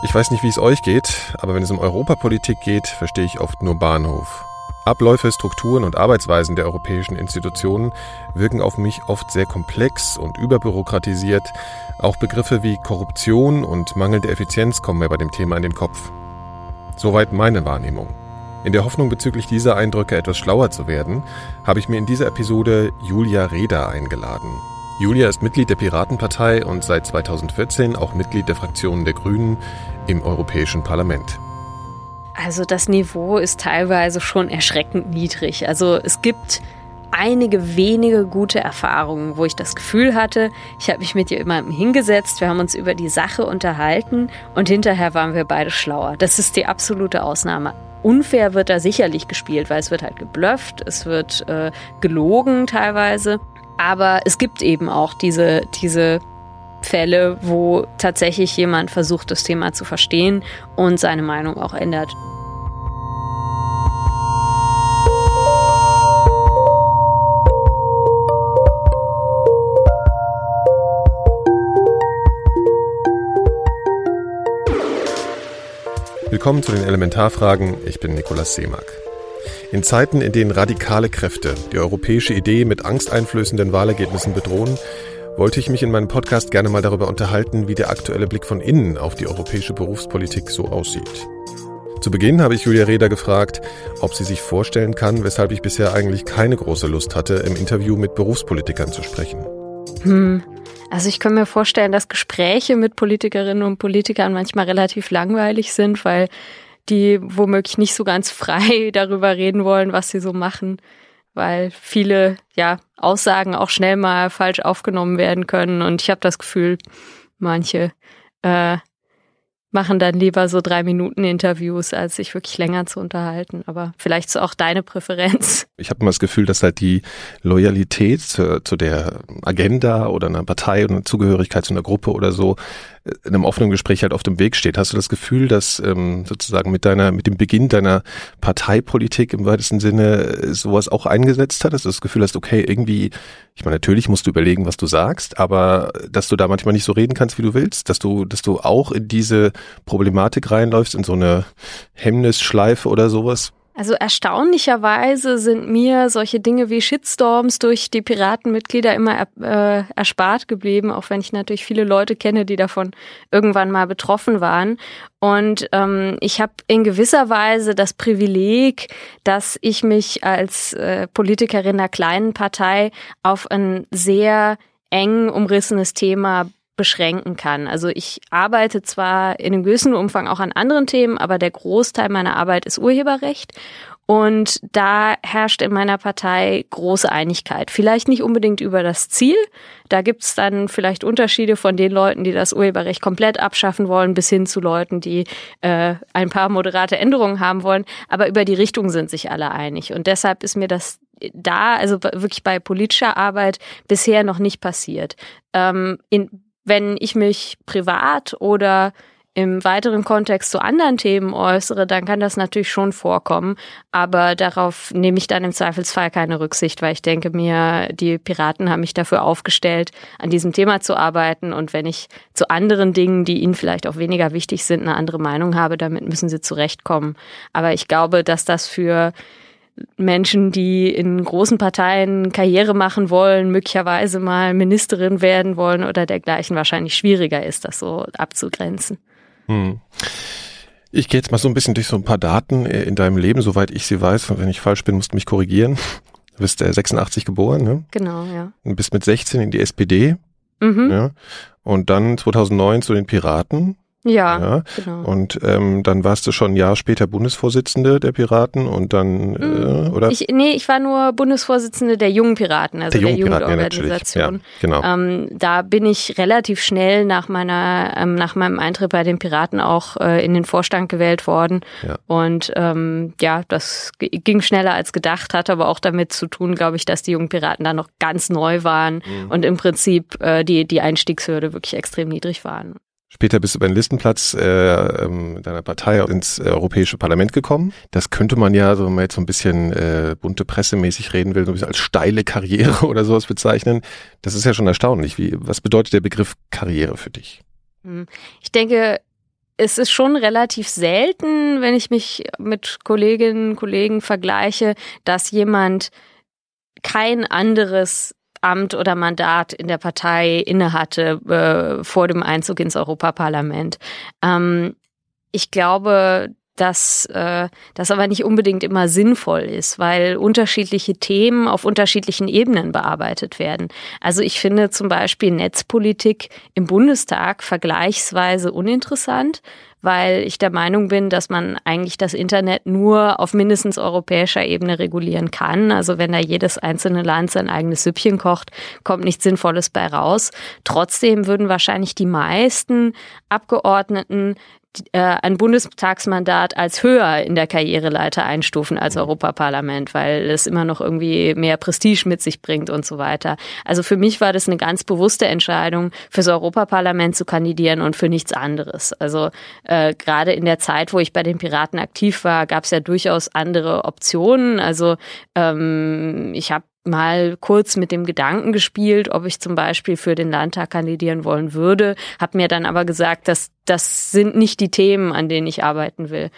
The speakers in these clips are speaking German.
Ich weiß nicht, wie es euch geht, aber wenn es um Europapolitik geht, verstehe ich oft nur Bahnhof. Abläufe, Strukturen und Arbeitsweisen der europäischen Institutionen wirken auf mich oft sehr komplex und überbürokratisiert. Auch Begriffe wie Korruption und mangelnde Effizienz kommen mir bei dem Thema in den Kopf. Soweit meine Wahrnehmung. In der Hoffnung bezüglich dieser Eindrücke etwas schlauer zu werden, habe ich mir in dieser Episode Julia Reda eingeladen. Julia ist Mitglied der Piratenpartei und seit 2014 auch Mitglied der Fraktionen der Grünen im Europäischen Parlament. Also das Niveau ist teilweise schon erschreckend niedrig. Also es gibt einige wenige gute Erfahrungen, wo ich das Gefühl hatte, ich habe mich mit jemandem hingesetzt, wir haben uns über die Sache unterhalten und hinterher waren wir beide schlauer. Das ist die absolute Ausnahme. Unfair wird da sicherlich gespielt, weil es wird halt geblufft, es wird äh, gelogen teilweise. Aber es gibt eben auch diese, diese Fälle, wo tatsächlich jemand versucht, das Thema zu verstehen und seine Meinung auch ändert. Willkommen zu den Elementarfragen. Ich bin Nikolaus Seemack. In Zeiten, in denen radikale Kräfte die europäische Idee mit angsteinflößenden Wahlergebnissen bedrohen, wollte ich mich in meinem Podcast gerne mal darüber unterhalten, wie der aktuelle Blick von innen auf die europäische Berufspolitik so aussieht. Zu Beginn habe ich Julia Reda gefragt, ob sie sich vorstellen kann, weshalb ich bisher eigentlich keine große Lust hatte, im Interview mit Berufspolitikern zu sprechen. Hm. Also ich kann mir vorstellen, dass Gespräche mit Politikerinnen und Politikern manchmal relativ langweilig sind, weil die womöglich nicht so ganz frei darüber reden wollen, was sie so machen, weil viele ja Aussagen auch schnell mal falsch aufgenommen werden können. Und ich habe das Gefühl, manche äh, machen dann lieber so drei Minuten Interviews, als sich wirklich länger zu unterhalten. Aber vielleicht ist auch deine Präferenz. Ich habe immer das Gefühl, dass halt die Loyalität zu, zu der Agenda oder einer Partei und Zugehörigkeit zu einer Gruppe oder so einem offenen Gespräch halt auf dem Weg steht. Hast du das Gefühl, dass ähm, sozusagen mit deiner, mit dem Beginn deiner Parteipolitik im weitesten Sinne äh, sowas auch eingesetzt hat, dass du das Gefühl hast, okay, irgendwie, ich meine, natürlich musst du überlegen, was du sagst, aber dass du da manchmal nicht so reden kannst, wie du willst, dass du, dass du auch in diese Problematik reinläufst, in so eine Hemmnisschleife oder sowas? Also erstaunlicherweise sind mir solche Dinge wie Shitstorms durch die Piratenmitglieder immer äh, erspart geblieben, auch wenn ich natürlich viele Leute kenne, die davon irgendwann mal betroffen waren. Und ähm, ich habe in gewisser Weise das Privileg, dass ich mich als äh, Politikerin einer kleinen Partei auf ein sehr eng umrissenes Thema beschränken kann. Also ich arbeite zwar in einem gewissen Umfang auch an anderen Themen, aber der Großteil meiner Arbeit ist Urheberrecht. Und da herrscht in meiner Partei große Einigkeit. Vielleicht nicht unbedingt über das Ziel. Da gibt's dann vielleicht Unterschiede von den Leuten, die das Urheberrecht komplett abschaffen wollen, bis hin zu Leuten, die äh, ein paar moderate Änderungen haben wollen. Aber über die Richtung sind sich alle einig. Und deshalb ist mir das da, also wirklich bei politischer Arbeit, bisher noch nicht passiert. Ähm, in, wenn ich mich privat oder im weiteren Kontext zu anderen Themen äußere, dann kann das natürlich schon vorkommen. Aber darauf nehme ich dann im Zweifelsfall keine Rücksicht, weil ich denke mir, die Piraten haben mich dafür aufgestellt, an diesem Thema zu arbeiten. Und wenn ich zu anderen Dingen, die ihnen vielleicht auch weniger wichtig sind, eine andere Meinung habe, damit müssen sie zurechtkommen. Aber ich glaube, dass das für Menschen, die in großen Parteien Karriere machen wollen, möglicherweise mal Ministerin werden wollen oder dergleichen, wahrscheinlich schwieriger ist, das so abzugrenzen. Hm. Ich gehe jetzt mal so ein bisschen durch so ein paar Daten in deinem Leben, soweit ich sie weiß. Wenn ich falsch bin, musst du mich korrigieren. Du bist äh, 86 geboren, ne? Genau, ja. Und bist mit 16 in die SPD. Mhm. Ja. Und dann 2009 zu den Piraten. Ja, ja. genau. Und ähm, dann warst du schon ein Jahr später Bundesvorsitzende der Piraten und dann, äh, mhm. oder? Ich, nee, ich war nur Bundesvorsitzende der Jungen Piraten, also der, der Jugendorganisation. Ja, genau. Ähm, da bin ich relativ schnell nach meiner, ähm, nach meinem Eintritt bei den Piraten auch äh, in den Vorstand gewählt worden. Ja. Und ähm, ja, das ging schneller als gedacht, hatte aber auch damit zu tun, glaube ich, dass die Jungen Piraten da noch ganz neu waren mhm. und im Prinzip äh, die, die Einstiegshürde wirklich extrem niedrig waren. Später bist du über den Listenplatz äh, ähm, deiner Partei ins äh, Europäische Parlament gekommen. Das könnte man ja, wenn man jetzt so ein bisschen äh, bunte pressemäßig reden will, so ein bisschen als steile Karriere oder sowas bezeichnen. Das ist ja schon erstaunlich. Wie, was bedeutet der Begriff Karriere für dich? Hm. Ich denke, es ist schon relativ selten, wenn ich mich mit Kolleginnen und Kollegen vergleiche, dass jemand kein anderes Amt oder Mandat in der Partei innehatte äh, vor dem Einzug ins Europaparlament. Ähm, ich glaube, dass äh, das aber nicht unbedingt immer sinnvoll ist, weil unterschiedliche Themen auf unterschiedlichen Ebenen bearbeitet werden. Also ich finde zum Beispiel Netzpolitik im Bundestag vergleichsweise uninteressant, weil ich der Meinung bin, dass man eigentlich das Internet nur auf mindestens europäischer Ebene regulieren kann. Also wenn da jedes einzelne Land sein eigenes Süppchen kocht, kommt nichts Sinnvolles bei raus. Trotzdem würden wahrscheinlich die meisten Abgeordneten äh, ein Bundestagsmandat als höher in der Karriereleiter einstufen als mhm. Europaparlament, weil es immer noch irgendwie mehr Prestige mit sich bringt und so weiter. Also für mich war das eine ganz bewusste Entscheidung, fürs Europaparlament zu kandidieren und für nichts anderes. Also äh, gerade in der Zeit, wo ich bei den Piraten aktiv war, gab es ja durchaus andere Optionen. Also ähm, ich habe mal kurz mit dem Gedanken gespielt, ob ich zum Beispiel für den Landtag kandidieren wollen würde, habe mir dann aber gesagt, dass das sind nicht die Themen, an denen ich arbeiten will.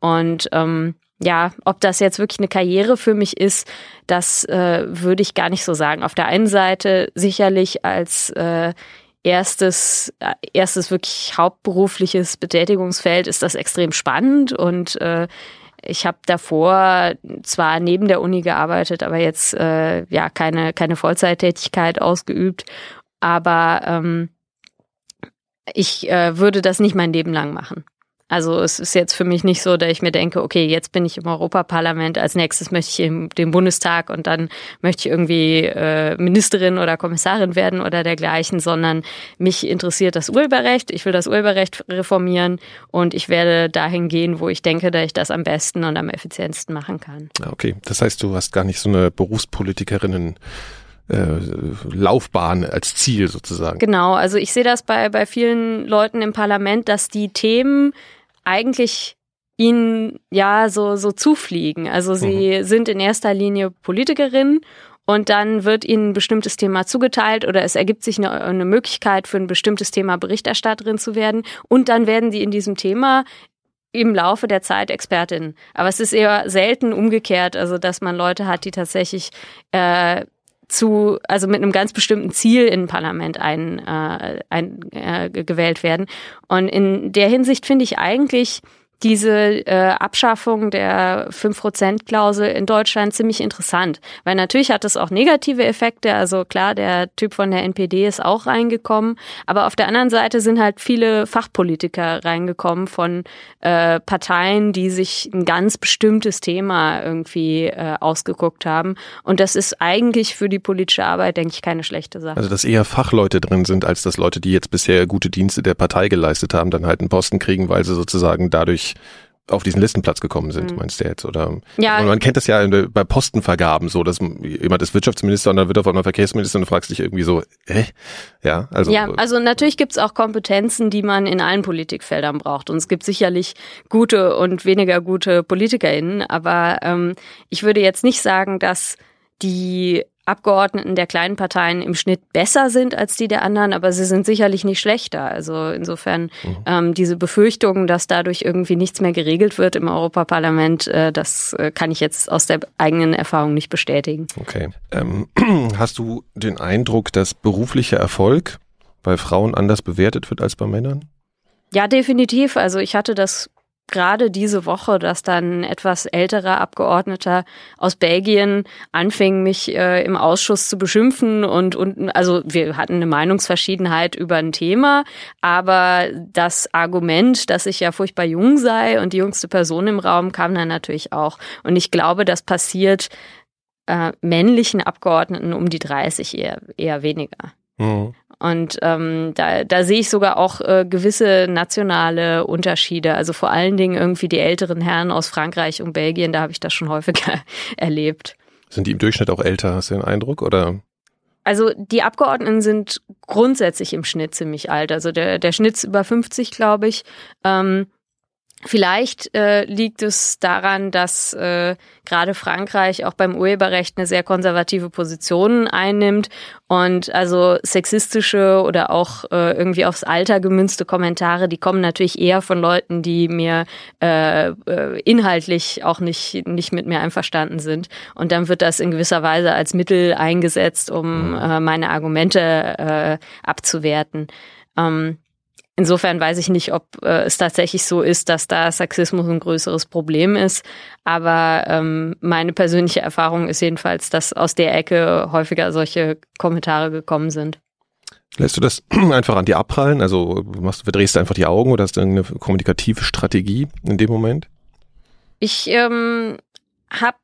Und ähm, ja, ob das jetzt wirklich eine Karriere für mich ist, das äh, würde ich gar nicht so sagen. Auf der einen Seite sicherlich als äh, erstes, äh, erstes wirklich hauptberufliches Betätigungsfeld ist das extrem spannend und äh, ich habe davor zwar neben der Uni gearbeitet, aber jetzt äh, ja keine, keine Vollzeittätigkeit ausgeübt. Aber ähm, ich äh, würde das nicht mein Leben lang machen. Also es ist jetzt für mich nicht so, dass ich mir denke, okay, jetzt bin ich im Europaparlament, als nächstes möchte ich in den Bundestag und dann möchte ich irgendwie äh, Ministerin oder Kommissarin werden oder dergleichen, sondern mich interessiert das Urheberrecht, ich will das Urheberrecht reformieren und ich werde dahin gehen, wo ich denke, dass ich das am besten und am effizientesten machen kann. Okay, das heißt, du hast gar nicht so eine Berufspolitikerinnen äh, Laufbahn als Ziel sozusagen. Genau, also ich sehe das bei, bei vielen Leuten im Parlament, dass die Themen eigentlich ihnen ja so, so zufliegen. Also sie mhm. sind in erster Linie Politikerinnen und dann wird ihnen ein bestimmtes Thema zugeteilt oder es ergibt sich eine, eine Möglichkeit für ein bestimmtes Thema Berichterstatterin zu werden und dann werden sie in diesem Thema im Laufe der Zeit Expertin. Aber es ist eher selten umgekehrt, also dass man Leute hat, die tatsächlich äh, zu, also mit einem ganz bestimmten Ziel in ein Parlament ein, äh, ein, äh, gewählt werden. Und in der Hinsicht finde ich eigentlich diese äh, Abschaffung der 5%-Klausel in Deutschland ziemlich interessant, weil natürlich hat es auch negative Effekte. Also klar, der Typ von der NPD ist auch reingekommen, aber auf der anderen Seite sind halt viele Fachpolitiker reingekommen von äh, Parteien, die sich ein ganz bestimmtes Thema irgendwie äh, ausgeguckt haben. Und das ist eigentlich für die politische Arbeit, denke ich, keine schlechte Sache. Also dass eher Fachleute drin sind, als dass Leute, die jetzt bisher gute Dienste der Partei geleistet haben, dann halt einen Posten kriegen, weil sie sozusagen dadurch auf diesen Listenplatz gekommen sind, mhm. meinst du jetzt? Oder ja. Man kennt das ja bei Postenvergaben so, dass jemand ist Wirtschaftsminister und dann wird auf einmal Verkehrsminister und du fragst dich irgendwie so, hä? Ja, also. Ja, also natürlich gibt es auch Kompetenzen, die man in allen Politikfeldern braucht. Und es gibt sicherlich gute und weniger gute PolitikerInnen, aber ähm, ich würde jetzt nicht sagen, dass die Abgeordneten der kleinen Parteien im Schnitt besser sind als die der anderen, aber sie sind sicherlich nicht schlechter. Also insofern mhm. ähm, diese Befürchtungen, dass dadurch irgendwie nichts mehr geregelt wird im Europaparlament, äh, das äh, kann ich jetzt aus der eigenen Erfahrung nicht bestätigen. Okay. Ähm, hast du den Eindruck, dass beruflicher Erfolg bei Frauen anders bewertet wird als bei Männern? Ja, definitiv. Also ich hatte das gerade diese Woche, dass dann etwas älterer Abgeordneter aus Belgien anfing, mich äh, im Ausschuss zu beschimpfen und, und also wir hatten eine Meinungsverschiedenheit über ein Thema, aber das Argument, dass ich ja furchtbar jung sei und die jüngste Person im Raum kam dann natürlich auch. Und ich glaube, das passiert äh, männlichen Abgeordneten um die 30 eher, eher weniger. Mhm. Und ähm, da, da sehe ich sogar auch äh, gewisse nationale Unterschiede. Also vor allen Dingen irgendwie die älteren Herren aus Frankreich und Belgien, da habe ich das schon häufiger erlebt. Sind die im Durchschnitt auch älter, hast du den Eindruck? Oder? Also die Abgeordneten sind grundsätzlich im Schnitt ziemlich alt. Also der, der Schnitt ist über 50, glaube ich. Ähm, Vielleicht äh, liegt es daran, dass äh, gerade Frankreich auch beim Urheberrecht eine sehr konservative Position einnimmt und also sexistische oder auch äh, irgendwie aufs Alter gemünzte Kommentare, die kommen natürlich eher von Leuten, die mir äh, äh, inhaltlich auch nicht nicht mit mir einverstanden sind und dann wird das in gewisser Weise als Mittel eingesetzt, um mhm. äh, meine Argumente äh, abzuwerten. Ähm, Insofern weiß ich nicht, ob äh, es tatsächlich so ist, dass da Sexismus ein größeres Problem ist. Aber ähm, meine persönliche Erfahrung ist jedenfalls, dass aus der Ecke häufiger solche Kommentare gekommen sind. Lässt du das einfach an dir abprallen? Also machst, verdrehst du einfach die Augen oder hast du eine kommunikative Strategie in dem Moment? Ich ähm, habe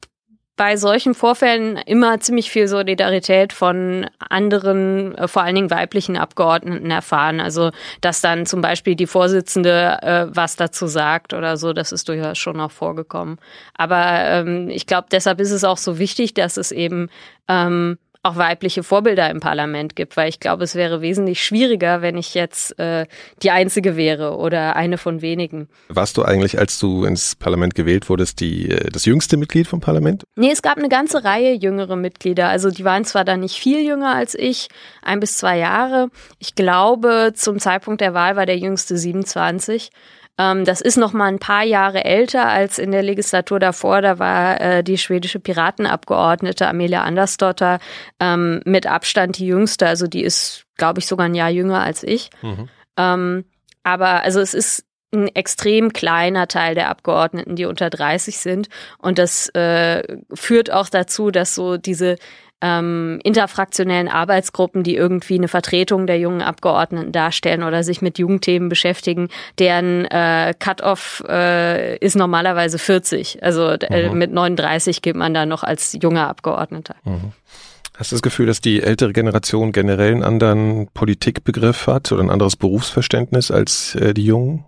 bei solchen Vorfällen immer ziemlich viel Solidarität von anderen, äh, vor allen Dingen weiblichen Abgeordneten erfahren. Also, dass dann zum Beispiel die Vorsitzende äh, was dazu sagt oder so, das ist durchaus schon auch vorgekommen. Aber ähm, ich glaube, deshalb ist es auch so wichtig, dass es eben ähm, auch weibliche Vorbilder im Parlament gibt, weil ich glaube, es wäre wesentlich schwieriger, wenn ich jetzt äh, die Einzige wäre oder eine von wenigen. Warst du eigentlich, als du ins Parlament gewählt wurdest, die, äh, das jüngste Mitglied vom Parlament? Nee, es gab eine ganze Reihe jüngere Mitglieder. Also die waren zwar dann nicht viel jünger als ich, ein bis zwei Jahre. Ich glaube, zum Zeitpunkt der Wahl war der jüngste 27. Ähm, das ist noch mal ein paar Jahre älter als in der Legislatur davor. Da war äh, die schwedische Piratenabgeordnete Amelia Andersdotter ähm, mit Abstand die jüngste. Also die ist, glaube ich, sogar ein Jahr jünger als ich. Mhm. Ähm, aber also es ist ein extrem kleiner Teil der Abgeordneten, die unter 30 sind. Und das äh, führt auch dazu, dass so diese ähm, interfraktionellen Arbeitsgruppen, die irgendwie eine Vertretung der jungen Abgeordneten darstellen oder sich mit Jugendthemen beschäftigen, deren äh, Cut-off äh, ist normalerweise 40. Also äh, mhm. mit 39 geht man da noch als junger Abgeordneter. Mhm. Hast du das Gefühl, dass die ältere Generation generell einen anderen Politikbegriff hat oder ein anderes Berufsverständnis als äh, die Jungen?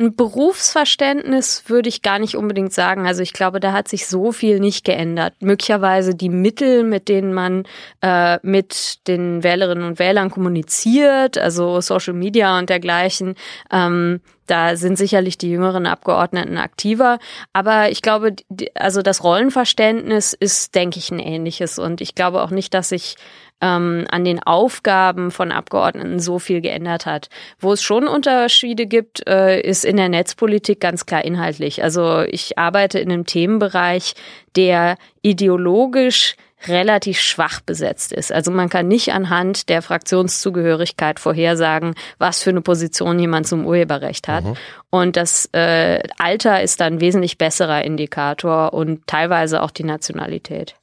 Ein Berufsverständnis würde ich gar nicht unbedingt sagen. Also ich glaube, da hat sich so viel nicht geändert. Möglicherweise die Mittel, mit denen man äh, mit den Wählerinnen und Wählern kommuniziert, also Social Media und dergleichen, ähm, da sind sicherlich die jüngeren Abgeordneten aktiver. Aber ich glaube, also das Rollenverständnis ist, denke ich, ein ähnliches. Und ich glaube auch nicht, dass sich ähm, an den Aufgaben von Abgeordneten so viel geändert hat. Wo es schon Unterschiede gibt, äh, ist in der Netzpolitik ganz klar inhaltlich. Also ich arbeite in einem Themenbereich, der ideologisch relativ schwach besetzt ist. Also man kann nicht anhand der Fraktionszugehörigkeit vorhersagen, was für eine Position jemand zum Urheberrecht hat. Mhm. Und das äh, Alter ist dann wesentlich besserer Indikator und teilweise auch die Nationalität.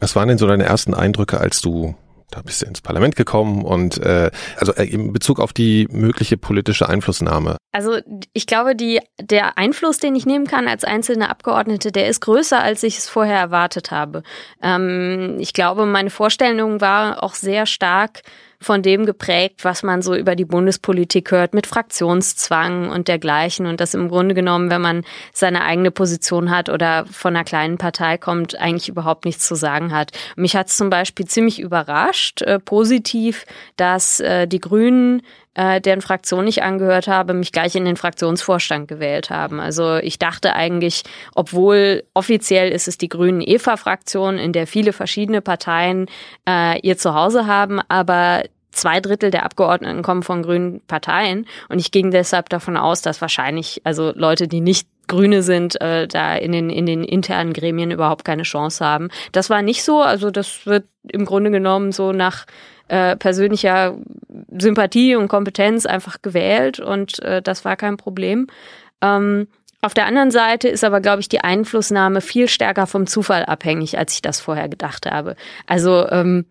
Was waren denn so deine ersten Eindrücke, als du da bist du ins Parlament gekommen und äh, also äh, in Bezug auf die mögliche politische Einflussnahme. Also ich glaube, die, der Einfluss, den ich nehmen kann als einzelne Abgeordnete, der ist größer, als ich es vorher erwartet habe. Ähm, ich glaube, meine Vorstellung war auch sehr stark von dem geprägt, was man so über die Bundespolitik hört, mit Fraktionszwang und dergleichen. Und das im Grunde genommen, wenn man seine eigene Position hat oder von einer kleinen Partei kommt, eigentlich überhaupt nichts zu sagen hat. Mich hat es zum Beispiel ziemlich überrascht, äh, positiv, dass äh, die Grünen äh, deren Fraktion ich angehört habe, mich gleich in den Fraktionsvorstand gewählt haben. Also ich dachte eigentlich, obwohl offiziell ist es die Grünen EVA-Fraktion, in der viele verschiedene Parteien äh, ihr Zuhause haben, aber zwei Drittel der Abgeordneten kommen von grünen Parteien und ich ging deshalb davon aus, dass wahrscheinlich also Leute, die nicht Grüne sind, äh, da in den, in den internen Gremien überhaupt keine Chance haben. Das war nicht so, also das wird im Grunde genommen so nach äh, persönlicher Sympathie und Kompetenz einfach gewählt und äh, das war kein Problem. Ähm, auf der anderen Seite ist aber, glaube ich, die Einflussnahme viel stärker vom Zufall abhängig, als ich das vorher gedacht habe. Also ähm,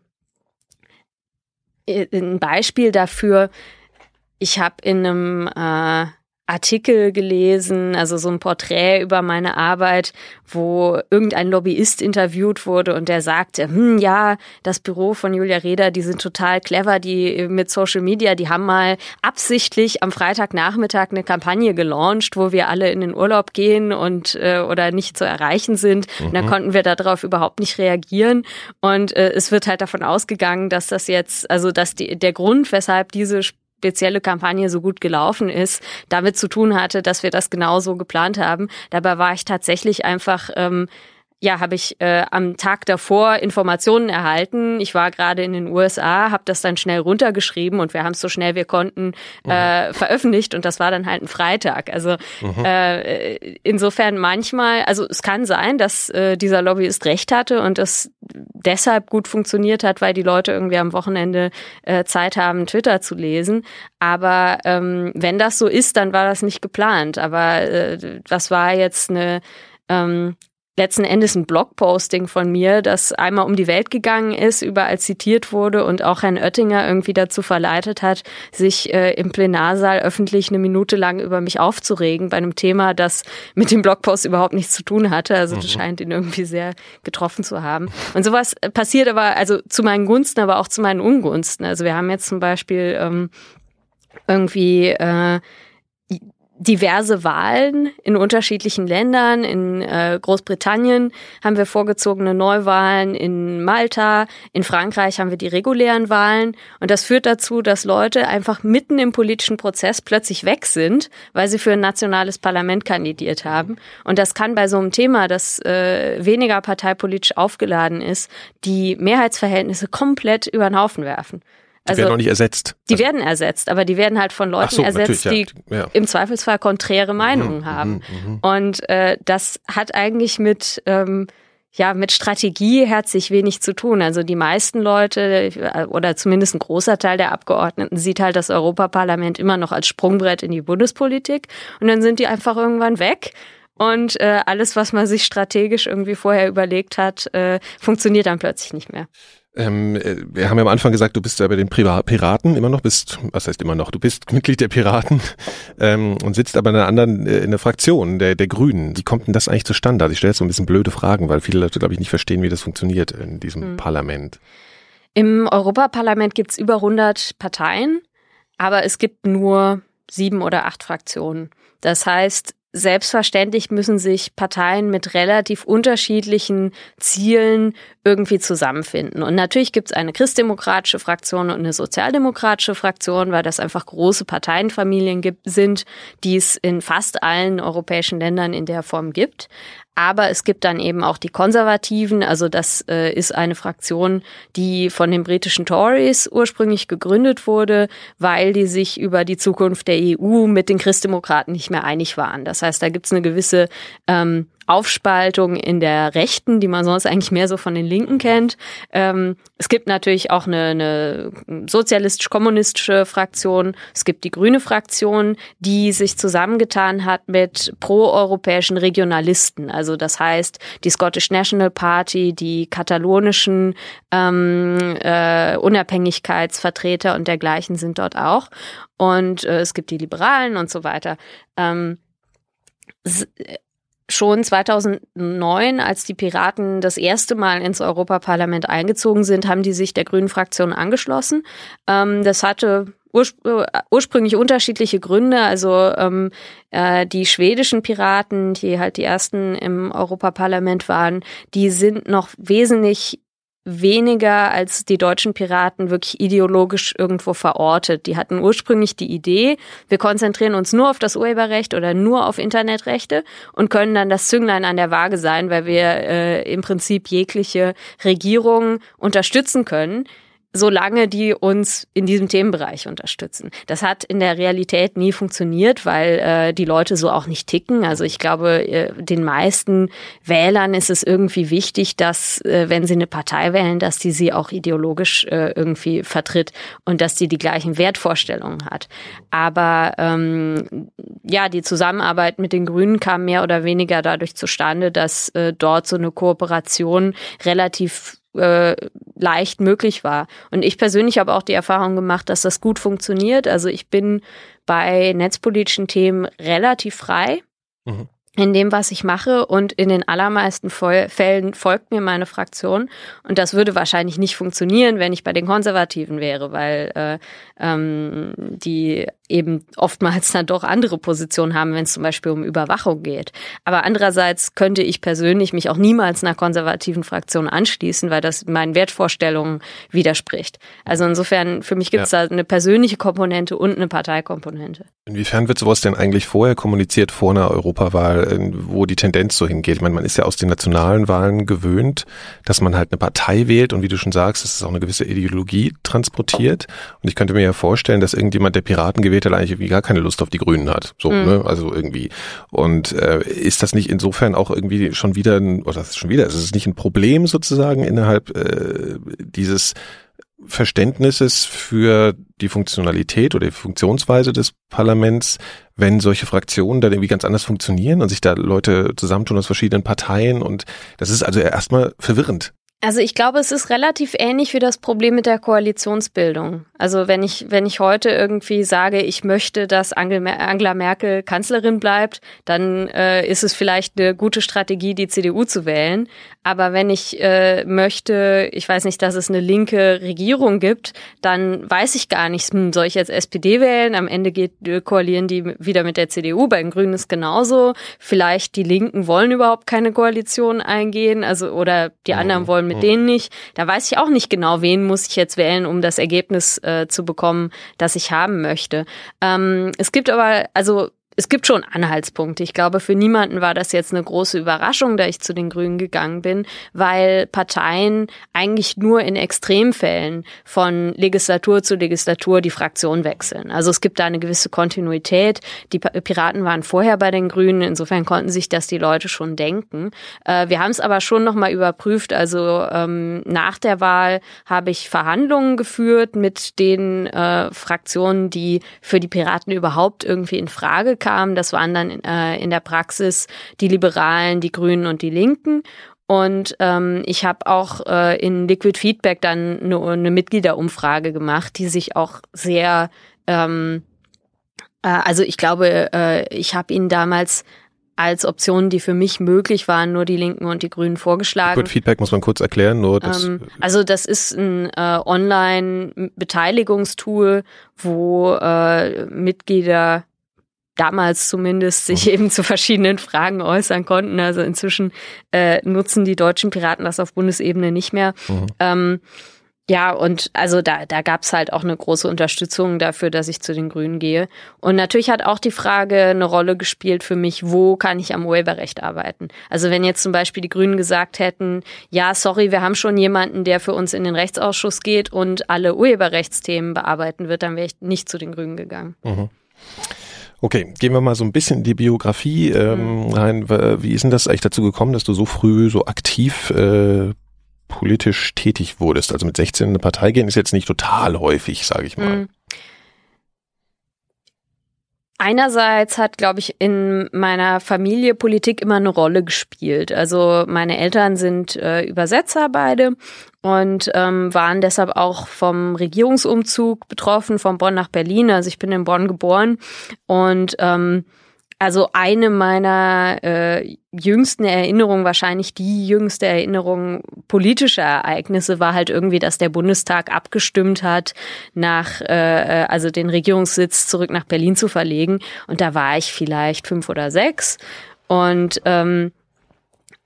ein Beispiel dafür, ich habe in einem äh, Artikel gelesen, also so ein Porträt über meine Arbeit, wo irgendein Lobbyist interviewt wurde und der sagte, hm, ja, das Büro von Julia Reda, die sind total clever, die mit Social Media, die haben mal absichtlich am Freitagnachmittag eine Kampagne gelauncht, wo wir alle in den Urlaub gehen und äh, oder nicht zu erreichen sind. Mhm. Und dann konnten wir darauf überhaupt nicht reagieren und äh, es wird halt davon ausgegangen, dass das jetzt, also dass die, der Grund, weshalb diese spezielle Kampagne so gut gelaufen ist, damit zu tun hatte, dass wir das genauso geplant haben. Dabei war ich tatsächlich einfach ähm, ja, habe ich äh, am Tag davor Informationen erhalten. Ich war gerade in den USA, habe das dann schnell runtergeschrieben und wir haben es so schnell wir konnten äh, mhm. veröffentlicht und das war dann halt ein Freitag. Also mhm. äh, insofern manchmal, also es kann sein, dass äh, dieser Lobbyist recht hatte und es deshalb gut funktioniert hat, weil die Leute irgendwie am Wochenende äh, Zeit haben, Twitter zu lesen. Aber ähm, wenn das so ist, dann war das nicht geplant. Aber äh, das war jetzt eine ähm, letzten Endes ein Blogposting von mir, das einmal um die Welt gegangen ist, überall zitiert wurde und auch Herrn Oettinger irgendwie dazu verleitet hat, sich äh, im Plenarsaal öffentlich eine Minute lang über mich aufzuregen bei einem Thema, das mit dem Blogpost überhaupt nichts zu tun hatte. Also das mhm. scheint ihn irgendwie sehr getroffen zu haben. Und sowas passiert aber also zu meinen Gunsten, aber auch zu meinen Ungunsten. Also wir haben jetzt zum Beispiel ähm, irgendwie äh, diverse Wahlen in unterschiedlichen Ländern. In äh, Großbritannien haben wir vorgezogene Neuwahlen, in Malta, in Frankreich haben wir die regulären Wahlen. Und das führt dazu, dass Leute einfach mitten im politischen Prozess plötzlich weg sind, weil sie für ein nationales Parlament kandidiert haben. Und das kann bei so einem Thema, das äh, weniger parteipolitisch aufgeladen ist, die Mehrheitsverhältnisse komplett über den Haufen werfen. Die also, werden noch nicht ersetzt. Die also, werden ersetzt, aber die werden halt von Leuten so, ersetzt, die ja. im Zweifelsfall konträre Meinungen mhm, haben. Mhm, mhm. Und äh, das hat eigentlich mit ähm, ja, mit Strategie herzlich wenig zu tun. Also die meisten Leute äh, oder zumindest ein großer Teil der Abgeordneten sieht halt das Europaparlament immer noch als Sprungbrett in die Bundespolitik und dann sind die einfach irgendwann weg. Und äh, alles, was man sich strategisch irgendwie vorher überlegt hat, äh, funktioniert dann plötzlich nicht mehr. Ähm, äh, wir haben ja am Anfang gesagt, du bist ja bei den Piraten immer noch, bist, was heißt immer noch, du bist Mitglied der Piraten ähm, und sitzt aber in einer anderen, äh, in der Fraktion der, der Grünen. Wie kommt denn das eigentlich zustande? Also ich stelle jetzt so ein bisschen blöde Fragen, weil viele Leute, glaube ich, nicht verstehen, wie das funktioniert in diesem mhm. Parlament. Im Europaparlament gibt's über 100 Parteien, aber es gibt nur sieben oder acht Fraktionen. Das heißt, Selbstverständlich müssen sich Parteien mit relativ unterschiedlichen Zielen irgendwie zusammenfinden. Und natürlich gibt es eine christdemokratische Fraktion und eine sozialdemokratische Fraktion, weil das einfach große Parteienfamilien gibt, sind, die es in fast allen europäischen Ländern in der Form gibt. Aber es gibt dann eben auch die Konservativen. Also das äh, ist eine Fraktion, die von den britischen Tories ursprünglich gegründet wurde, weil die sich über die Zukunft der EU mit den Christdemokraten nicht mehr einig waren. Das heißt, da gibt es eine gewisse ähm, Aufspaltung in der Rechten, die man sonst eigentlich mehr so von den Linken kennt. Ähm, es gibt natürlich auch eine, eine sozialistisch-kommunistische Fraktion. Es gibt die grüne Fraktion, die sich zusammengetan hat mit proeuropäischen Regionalisten. Also das heißt, die Scottish National Party, die katalonischen ähm, äh, Unabhängigkeitsvertreter und dergleichen sind dort auch. Und äh, es gibt die Liberalen und so weiter. Ähm, schon 2009, als die Piraten das erste Mal ins Europaparlament eingezogen sind, haben die sich der Grünen Fraktion angeschlossen. Ähm, das hatte urspr ursprünglich unterschiedliche Gründe. Also ähm, äh, die schwedischen Piraten, die halt die ersten im Europaparlament waren, die sind noch wesentlich weniger als die deutschen Piraten wirklich ideologisch irgendwo verortet. Die hatten ursprünglich die Idee, wir konzentrieren uns nur auf das Urheberrecht oder nur auf Internetrechte und können dann das Zünglein an der Waage sein, weil wir äh, im Prinzip jegliche Regierung unterstützen können solange die uns in diesem Themenbereich unterstützen. Das hat in der Realität nie funktioniert, weil äh, die Leute so auch nicht ticken. Also ich glaube, äh, den meisten Wählern ist es irgendwie wichtig, dass, äh, wenn sie eine Partei wählen, dass die sie auch ideologisch äh, irgendwie vertritt und dass die die gleichen Wertvorstellungen hat. Aber ähm, ja, die Zusammenarbeit mit den Grünen kam mehr oder weniger dadurch zustande, dass äh, dort so eine Kooperation relativ äh, leicht möglich war. Und ich persönlich habe auch die Erfahrung gemacht, dass das gut funktioniert. Also ich bin bei netzpolitischen Themen relativ frei. Mhm in dem, was ich mache und in den allermeisten Fällen folgt mir meine Fraktion und das würde wahrscheinlich nicht funktionieren, wenn ich bei den Konservativen wäre, weil äh, ähm, die eben oftmals dann doch andere Positionen haben, wenn es zum Beispiel um Überwachung geht. Aber andererseits könnte ich persönlich mich auch niemals einer konservativen Fraktion anschließen, weil das meinen Wertvorstellungen widerspricht. Also insofern, für mich gibt es ja. da eine persönliche Komponente und eine Parteikomponente. Inwiefern wird sowas denn eigentlich vorher kommuniziert vor einer Europawahl, wo die Tendenz so hingeht? Ich meine, man ist ja aus den nationalen Wahlen gewöhnt, dass man halt eine Partei wählt und wie du schon sagst, es ist auch eine gewisse Ideologie transportiert. Und ich könnte mir ja vorstellen, dass irgendjemand, der Piraten gewählt hat, eigentlich irgendwie gar keine Lust auf die Grünen hat. So, mhm. ne? Also irgendwie. Und äh, ist das nicht insofern auch irgendwie schon wieder ein, oder das ist schon wieder, ist es nicht ein Problem sozusagen innerhalb äh, dieses Verständnisses für die Funktionalität oder die Funktionsweise des Parlaments, wenn solche Fraktionen dann irgendwie ganz anders funktionieren und sich da Leute zusammentun aus verschiedenen Parteien und das ist also erstmal verwirrend. Also ich glaube, es ist relativ ähnlich wie das Problem mit der Koalitionsbildung. Also wenn ich, wenn ich heute irgendwie sage, ich möchte, dass Angela Merkel Kanzlerin bleibt, dann äh, ist es vielleicht eine gute Strategie, die CDU zu wählen. Aber wenn ich äh, möchte, ich weiß nicht, dass es eine linke Regierung gibt, dann weiß ich gar nicht, hm, soll ich jetzt SPD wählen? Am Ende geht, äh, koalieren die wieder mit der CDU. Bei den Grünen ist genauso. Vielleicht die Linken wollen überhaupt keine Koalition eingehen, also oder die anderen mhm. wollen mit denen nicht. Da weiß ich auch nicht genau, wen muss ich jetzt wählen, um das Ergebnis äh, zu bekommen, das ich haben möchte. Ähm, es gibt aber, also es gibt schon Anhaltspunkte. Ich glaube, für niemanden war das jetzt eine große Überraschung, da ich zu den Grünen gegangen bin, weil Parteien eigentlich nur in Extremfällen von Legislatur zu Legislatur die Fraktion wechseln. Also es gibt da eine gewisse Kontinuität. Die Piraten waren vorher bei den Grünen, insofern konnten sich das die Leute schon denken. Äh, wir haben es aber schon nochmal überprüft. Also ähm, nach der Wahl habe ich Verhandlungen geführt mit den äh, Fraktionen, die für die Piraten überhaupt irgendwie in Frage kam. Das waren dann äh, in der Praxis die Liberalen, die Grünen und die Linken. Und ähm, ich habe auch äh, in Liquid Feedback dann eine, eine Mitgliederumfrage gemacht, die sich auch sehr, ähm, äh, also ich glaube, äh, ich habe ihnen damals als Optionen, die für mich möglich waren, nur die Linken und die Grünen vorgeschlagen. Liquid Feedback muss man kurz erklären, nur das. Ähm, also das ist ein äh, Online-Beteiligungstool, wo äh, Mitglieder damals zumindest sich eben zu verschiedenen Fragen äußern konnten. Also inzwischen äh, nutzen die deutschen Piraten das auf Bundesebene nicht mehr. Mhm. Ähm, ja, und also da, da gab es halt auch eine große Unterstützung dafür, dass ich zu den Grünen gehe. Und natürlich hat auch die Frage eine Rolle gespielt für mich, wo kann ich am Urheberrecht arbeiten? Also wenn jetzt zum Beispiel die Grünen gesagt hätten, ja, sorry, wir haben schon jemanden, der für uns in den Rechtsausschuss geht und alle Urheberrechtsthemen bearbeiten wird, dann wäre ich nicht zu den Grünen gegangen. Mhm. Okay, gehen wir mal so ein bisschen in die Biografie ähm, mhm. rein. Wie ist denn das eigentlich dazu gekommen, dass du so früh so aktiv äh, politisch tätig wurdest? Also mit 16 in eine Partei gehen ist jetzt nicht total häufig, sage ich mal. Einerseits hat, glaube ich, in meiner Familie Politik immer eine Rolle gespielt. Also meine Eltern sind äh, Übersetzer beide und ähm, waren deshalb auch vom Regierungsumzug betroffen, von Bonn nach Berlin. Also ich bin in Bonn geboren und ähm, also eine meiner äh, jüngsten Erinnerungen, wahrscheinlich die jüngste Erinnerung politischer Ereignisse, war halt irgendwie, dass der Bundestag abgestimmt hat, nach äh, also den Regierungssitz zurück nach Berlin zu verlegen. Und da war ich vielleicht fünf oder sechs. Und ähm,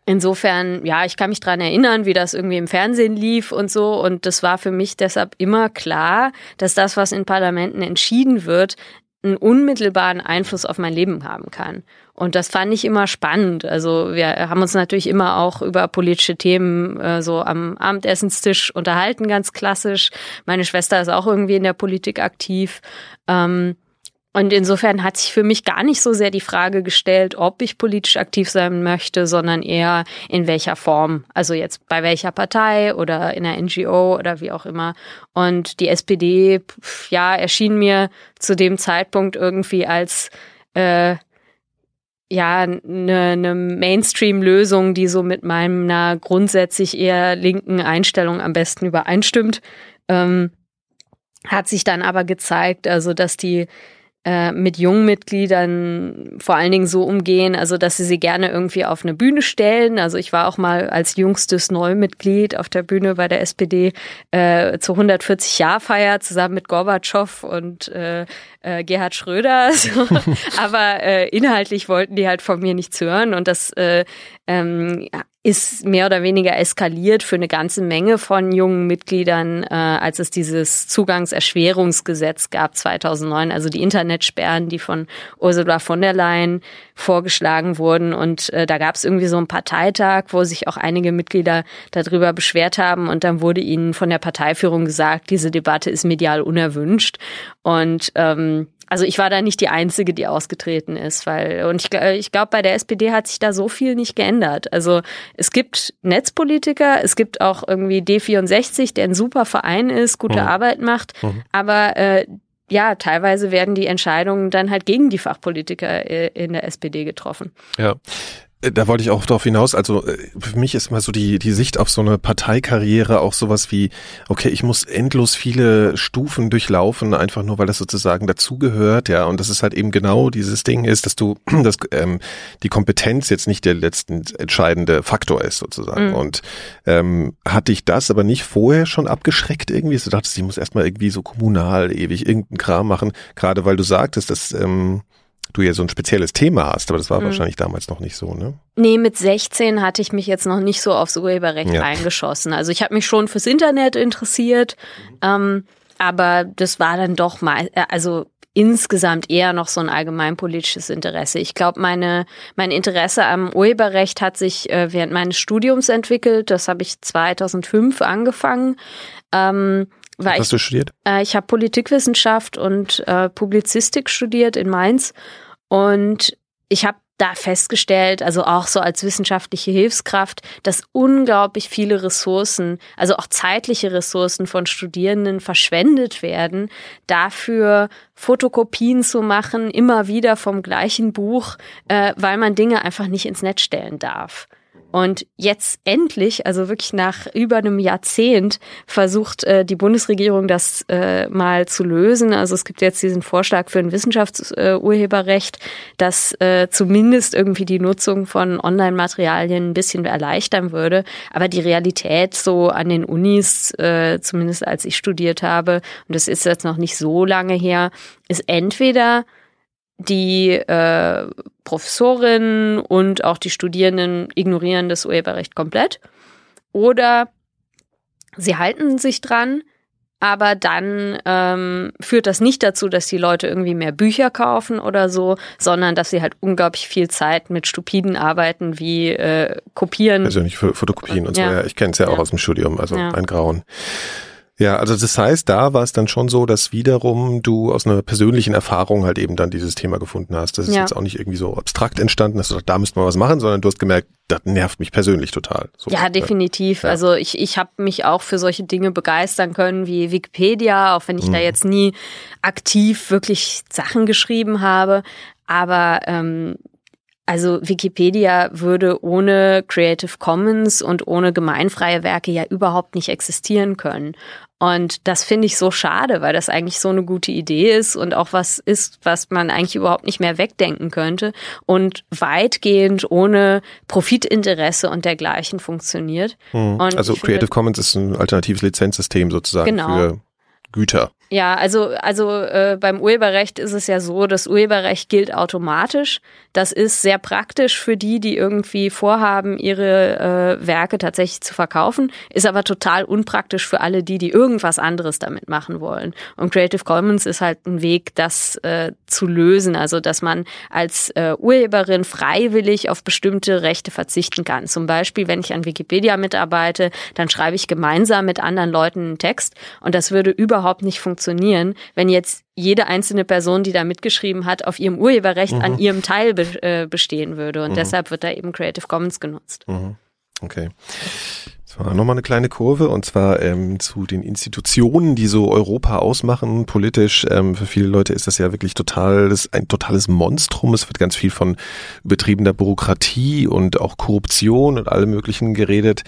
Insofern, ja, ich kann mich dran erinnern, wie das irgendwie im Fernsehen lief und so. Und das war für mich deshalb immer klar, dass das, was in Parlamenten entschieden wird, einen unmittelbaren Einfluss auf mein Leben haben kann. Und das fand ich immer spannend. Also wir haben uns natürlich immer auch über politische Themen äh, so am Abendessenstisch unterhalten, ganz klassisch. Meine Schwester ist auch irgendwie in der Politik aktiv. Ähm, und insofern hat sich für mich gar nicht so sehr die Frage gestellt, ob ich politisch aktiv sein möchte, sondern eher in welcher Form. Also jetzt bei welcher Partei oder in einer NGO oder wie auch immer. Und die SPD, ja, erschien mir zu dem Zeitpunkt irgendwie als äh, ja eine, eine Mainstream-Lösung, die so mit meiner grundsätzlich eher linken Einstellung am besten übereinstimmt. Ähm, hat sich dann aber gezeigt, also dass die äh, mit jungen Mitgliedern vor allen Dingen so umgehen, also dass sie sie gerne irgendwie auf eine Bühne stellen. Also ich war auch mal als jüngstes Neumitglied auf der Bühne bei der SPD äh, zur 140-Jahr-Feier zusammen mit Gorbatschow und äh, äh, Gerhard Schröder. So. Aber äh, inhaltlich wollten die halt von mir nichts hören und das äh, ähm, ist mehr oder weniger eskaliert für eine ganze Menge von jungen Mitgliedern, äh, als es dieses Zugangserschwerungsgesetz gab 2009, also die Internetsperren, die von Ursula von der Leyen vorgeschlagen wurden. Und äh, da gab es irgendwie so einen Parteitag, wo sich auch einige Mitglieder darüber beschwert haben. Und dann wurde ihnen von der Parteiführung gesagt, diese Debatte ist medial unerwünscht. Und ähm, also ich war da nicht die Einzige, die ausgetreten ist, weil und ich, ich glaube, bei der SPD hat sich da so viel nicht geändert. Also es gibt Netzpolitiker, es gibt auch irgendwie D64, der ein super Verein ist, gute mhm. Arbeit macht, mhm. aber äh, ja, teilweise werden die Entscheidungen dann halt gegen die Fachpolitiker äh, in der SPD getroffen. Ja, äh, da wollte ich auch darauf hinaus, also äh, für mich ist mal so die, die Sicht auf so eine Parteikarriere auch sowas wie, okay, ich muss endlos viele Stufen durchlaufen, einfach nur, weil das sozusagen dazugehört, ja, und das ist halt eben genau dieses Ding ist, dass du, dass ähm, die Kompetenz jetzt nicht der letzten entscheidende Faktor ist, sozusagen. Mhm. Und ähm, hatte ich das aber nicht vorher schon abgeschreckt irgendwie, du dachtest, ich muss erstmal irgendwie so kommunal ewig irgendeinen Kram machen, gerade weil du sagtest, dass ähm, du ja so ein spezielles Thema hast, aber das war mhm. wahrscheinlich damals noch nicht so, ne? Nee, mit 16 hatte ich mich jetzt noch nicht so aufs Urheberrecht ja. eingeschossen. Also ich habe mich schon fürs Internet interessiert, ähm, aber das war dann doch mal, äh, also insgesamt eher noch so ein allgemeinpolitisches Interesse. Ich glaube, meine mein Interesse am Urheberrecht hat sich äh, während meines Studiums entwickelt. Das habe ich 2005 angefangen. Ähm, was hast du studiert? Äh, ich habe Politikwissenschaft und äh, Publizistik studiert in Mainz und ich habe da festgestellt, also auch so als wissenschaftliche Hilfskraft, dass unglaublich viele Ressourcen, also auch zeitliche Ressourcen von Studierenden verschwendet werden, dafür Fotokopien zu machen, immer wieder vom gleichen Buch, äh, weil man Dinge einfach nicht ins Netz stellen darf. Und jetzt endlich, also wirklich nach über einem Jahrzehnt, versucht äh, die Bundesregierung das äh, mal zu lösen. Also es gibt jetzt diesen Vorschlag für ein Wissenschaftsurheberrecht, äh, das äh, zumindest irgendwie die Nutzung von Online-Materialien ein bisschen erleichtern würde. Aber die Realität so an den Unis, äh, zumindest als ich studiert habe, und das ist jetzt noch nicht so lange her, ist entweder die äh, Professorinnen und auch die Studierenden ignorieren das Urheberrecht komplett. Oder sie halten sich dran, aber dann ähm, führt das nicht dazu, dass die Leute irgendwie mehr Bücher kaufen oder so, sondern dass sie halt unglaublich viel Zeit mit stupiden Arbeiten wie äh, Kopieren. Persönlich Fotokopieren und, und so. Ja, ich kenne es ja, ja, auch aus dem Studium, also ja. ein Grauen. Ja, also das heißt, da war es dann schon so, dass wiederum du aus einer persönlichen Erfahrung halt eben dann dieses Thema gefunden hast. Das ist ja. jetzt auch nicht irgendwie so abstrakt entstanden, dass du sagst, da müsste man was machen, sondern du hast gemerkt, das nervt mich persönlich total. So, ja, definitiv. Ja. Also ich, ich habe mich auch für solche Dinge begeistern können wie Wikipedia, auch wenn ich mhm. da jetzt nie aktiv wirklich Sachen geschrieben habe. Aber ähm, also Wikipedia würde ohne Creative Commons und ohne gemeinfreie Werke ja überhaupt nicht existieren können. Und das finde ich so schade, weil das eigentlich so eine gute Idee ist und auch was ist, was man eigentlich überhaupt nicht mehr wegdenken könnte und weitgehend ohne Profitinteresse und dergleichen funktioniert. Mhm. also Creative finde, Commons ist ein alternatives Lizenzsystem sozusagen genau. für Güter. Ja, also, also äh, beim Urheberrecht ist es ja so, das Urheberrecht gilt automatisch. Das ist sehr praktisch für die, die irgendwie vorhaben, ihre äh, Werke tatsächlich zu verkaufen, ist aber total unpraktisch für alle die, die irgendwas anderes damit machen wollen. Und Creative Commons ist halt ein Weg, das äh, zu lösen, also dass man als äh, Urheberin freiwillig auf bestimmte Rechte verzichten kann. Zum Beispiel, wenn ich an Wikipedia mitarbeite, dann schreibe ich gemeinsam mit anderen Leuten einen Text und das würde überhaupt nicht funktionieren funktionieren, wenn jetzt jede einzelne Person, die da mitgeschrieben hat, auf ihrem Urheberrecht mhm. an ihrem Teil be äh, bestehen würde. Und mhm. deshalb wird da eben Creative Commons genutzt. Mhm. Okay. Das war nochmal eine kleine Kurve und zwar ähm, zu den Institutionen, die so Europa ausmachen, politisch. Ähm, für viele Leute ist das ja wirklich total, das ein totales Monstrum. Es wird ganz viel von übertriebener Bürokratie und auch Korruption und allem möglichen geredet.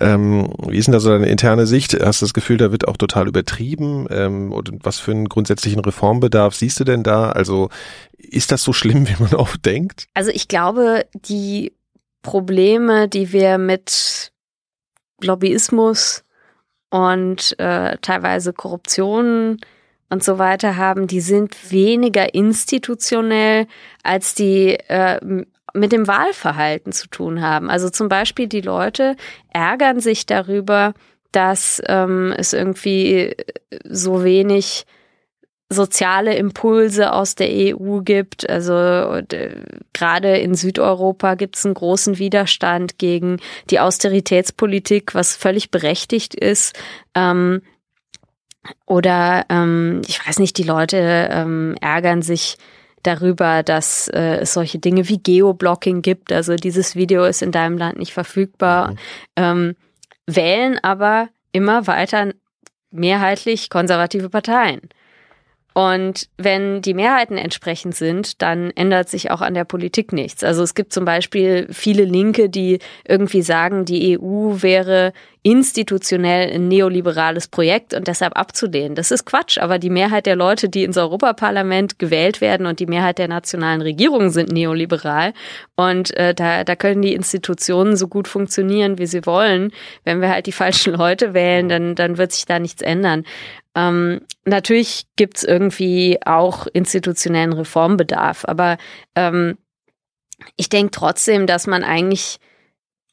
Ähm, wie ist denn da so deine interne Sicht? Hast du das Gefühl, da wird auch total übertrieben? Ähm, und was für einen grundsätzlichen Reformbedarf siehst du denn da? Also ist das so schlimm, wie man oft denkt? Also ich glaube, die Probleme, die wir mit Lobbyismus und äh, teilweise Korruption und so weiter haben, die sind weniger institutionell, als die äh, mit dem Wahlverhalten zu tun haben. Also zum Beispiel die Leute ärgern sich darüber, dass ähm, es irgendwie so wenig soziale Impulse aus der EU gibt. Also äh, gerade in Südeuropa gibt es einen großen Widerstand gegen die Austeritätspolitik, was völlig berechtigt ist. Ähm, oder ähm, ich weiß nicht, die Leute ähm, ärgern sich darüber, dass äh, es solche Dinge wie Geoblocking gibt. Also dieses Video ist in deinem Land nicht verfügbar. Mhm. Ähm, wählen aber immer weiter mehrheitlich konservative Parteien. Und wenn die Mehrheiten entsprechend sind, dann ändert sich auch an der Politik nichts. Also es gibt zum Beispiel viele Linke, die irgendwie sagen, die EU wäre institutionell ein neoliberales Projekt und deshalb abzulehnen. Das ist Quatsch, aber die Mehrheit der Leute, die ins Europaparlament gewählt werden und die Mehrheit der nationalen Regierungen sind neoliberal. Und äh, da, da können die Institutionen so gut funktionieren, wie sie wollen. Wenn wir halt die falschen Leute wählen, dann, dann wird sich da nichts ändern. Ähm, natürlich gibt's irgendwie auch institutionellen Reformbedarf, aber ähm, ich denke trotzdem, dass man eigentlich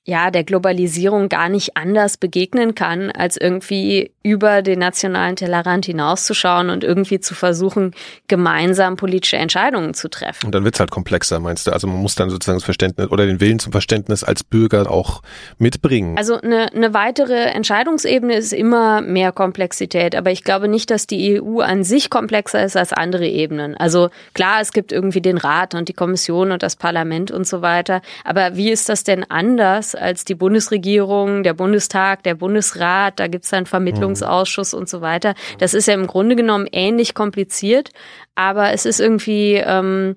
ja, der Globalisierung gar nicht anders begegnen kann, als irgendwie über den nationalen Tellerrand hinauszuschauen und irgendwie zu versuchen, gemeinsam politische Entscheidungen zu treffen. Und dann wird's halt komplexer, meinst du? Also man muss dann sozusagen das Verständnis oder den Willen zum Verständnis als Bürger auch mitbringen. Also eine, eine weitere Entscheidungsebene ist immer mehr Komplexität, aber ich glaube nicht, dass die EU an sich komplexer ist als andere Ebenen. Also klar, es gibt irgendwie den Rat und die Kommission und das Parlament und so weiter, aber wie ist das denn anders als die Bundesregierung, der Bundestag, der Bundesrat, da gibt's dann Vermittlungsausschuss und so weiter. Das ist ja im Grunde genommen ähnlich kompliziert, aber es ist irgendwie ähm,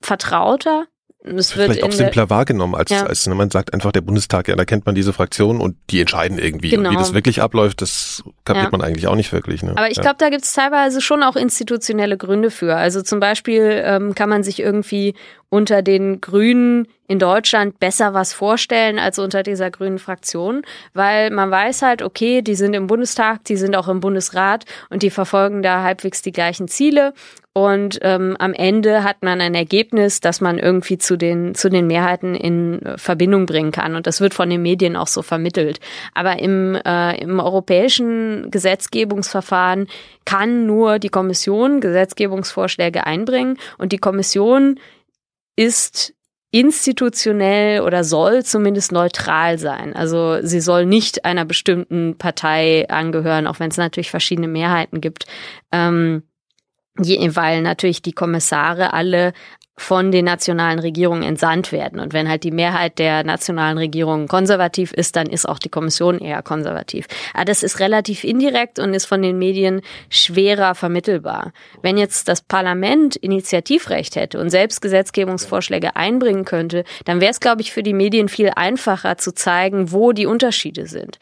vertrauter es wird vielleicht auch simpler wahrgenommen, als, ja. als man sagt einfach der Bundestag, ja, da kennt man diese Fraktion und die entscheiden irgendwie. Genau. Und wie das wirklich abläuft, das kapiert ja. man eigentlich auch nicht wirklich. Ne? Aber ich ja. glaube, da gibt es teilweise schon auch institutionelle Gründe für. Also zum Beispiel ähm, kann man sich irgendwie unter den Grünen in Deutschland besser was vorstellen als unter dieser grünen Fraktion, weil man weiß halt, okay, die sind im Bundestag, die sind auch im Bundesrat und die verfolgen da halbwegs die gleichen Ziele und ähm, am Ende hat man ein Ergebnis, das man irgendwie zu den, zu den Mehrheiten in äh, Verbindung bringen kann. Und das wird von den Medien auch so vermittelt. Aber im, äh, im europäischen Gesetzgebungsverfahren kann nur die Kommission Gesetzgebungsvorschläge einbringen. Und die Kommission ist institutionell oder soll zumindest neutral sein. Also sie soll nicht einer bestimmten Partei angehören, auch wenn es natürlich verschiedene Mehrheiten gibt. Ähm, weil natürlich die Kommissare alle von den nationalen Regierungen entsandt werden. Und wenn halt die Mehrheit der nationalen Regierungen konservativ ist, dann ist auch die Kommission eher konservativ. Aber das ist relativ indirekt und ist von den Medien schwerer vermittelbar. Wenn jetzt das Parlament Initiativrecht hätte und selbst Gesetzgebungsvorschläge einbringen könnte, dann wäre es, glaube ich, für die Medien viel einfacher zu zeigen, wo die Unterschiede sind.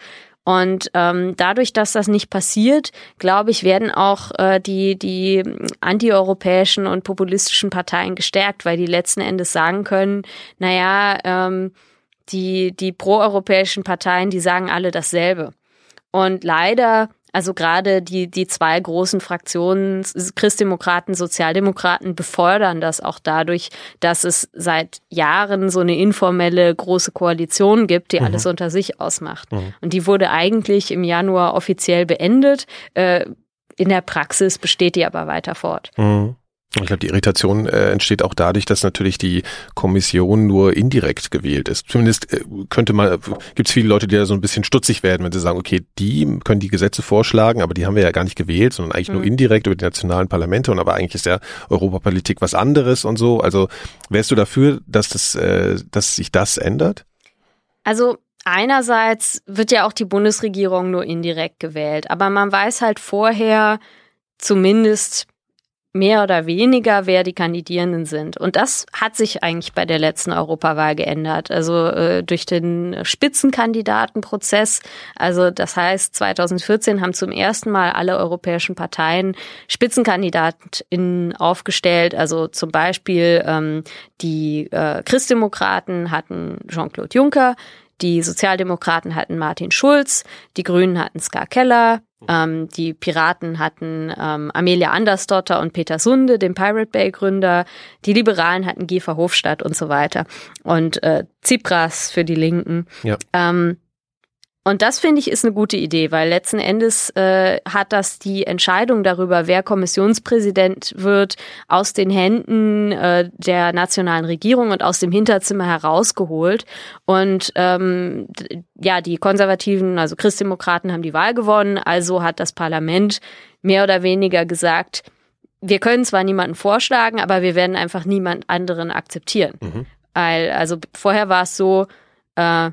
Und ähm, dadurch, dass das nicht passiert, glaube ich, werden auch äh, die, die antieuropäischen und populistischen Parteien gestärkt, weil die letzten Endes sagen können, naja, ähm, die, die proeuropäischen Parteien, die sagen alle dasselbe. Und leider also gerade die, die zwei großen Fraktionen, Christdemokraten, Sozialdemokraten, befördern das auch dadurch, dass es seit Jahren so eine informelle große Koalition gibt, die mhm. alles unter sich ausmacht. Mhm. Und die wurde eigentlich im Januar offiziell beendet. Äh, in der Praxis besteht die aber weiter fort. Mhm. Ich glaube, die Irritation äh, entsteht auch dadurch, dass natürlich die Kommission nur indirekt gewählt ist. Zumindest äh, könnte man, gibt es viele Leute, die da so ein bisschen stutzig werden, wenn sie sagen, okay, die können die Gesetze vorschlagen, aber die haben wir ja gar nicht gewählt, sondern eigentlich mhm. nur indirekt über die nationalen Parlamente und aber eigentlich ist ja Europapolitik was anderes und so. Also wärst du dafür, dass das, äh, dass sich das ändert? Also einerseits wird ja auch die Bundesregierung nur indirekt gewählt, aber man weiß halt vorher zumindest mehr oder weniger, wer die Kandidierenden sind. Und das hat sich eigentlich bei der letzten Europawahl geändert. Also äh, durch den Spitzenkandidatenprozess. Also das heißt, 2014 haben zum ersten Mal alle europäischen Parteien Spitzenkandidaten aufgestellt. Also zum Beispiel ähm, die äh, Christdemokraten hatten Jean-Claude Juncker, die Sozialdemokraten hatten Martin Schulz, die Grünen hatten Ska Keller, ähm, die Piraten hatten ähm, Amelia Andersdotter und Peter Sunde, den Pirate Bay Gründer. Die Liberalen hatten Guy Verhofstadt und so weiter. Und äh, Tsipras für die Linken. Ja. Ähm, und das finde ich ist eine gute Idee, weil letzten Endes äh, hat das die Entscheidung darüber, wer Kommissionspräsident wird, aus den Händen äh, der nationalen Regierung und aus dem Hinterzimmer herausgeholt. Und ähm, ja, die Konservativen, also Christdemokraten, haben die Wahl gewonnen. Also hat das Parlament mehr oder weniger gesagt, wir können zwar niemanden vorschlagen, aber wir werden einfach niemand anderen akzeptieren. Mhm. Weil, also vorher war es so, äh,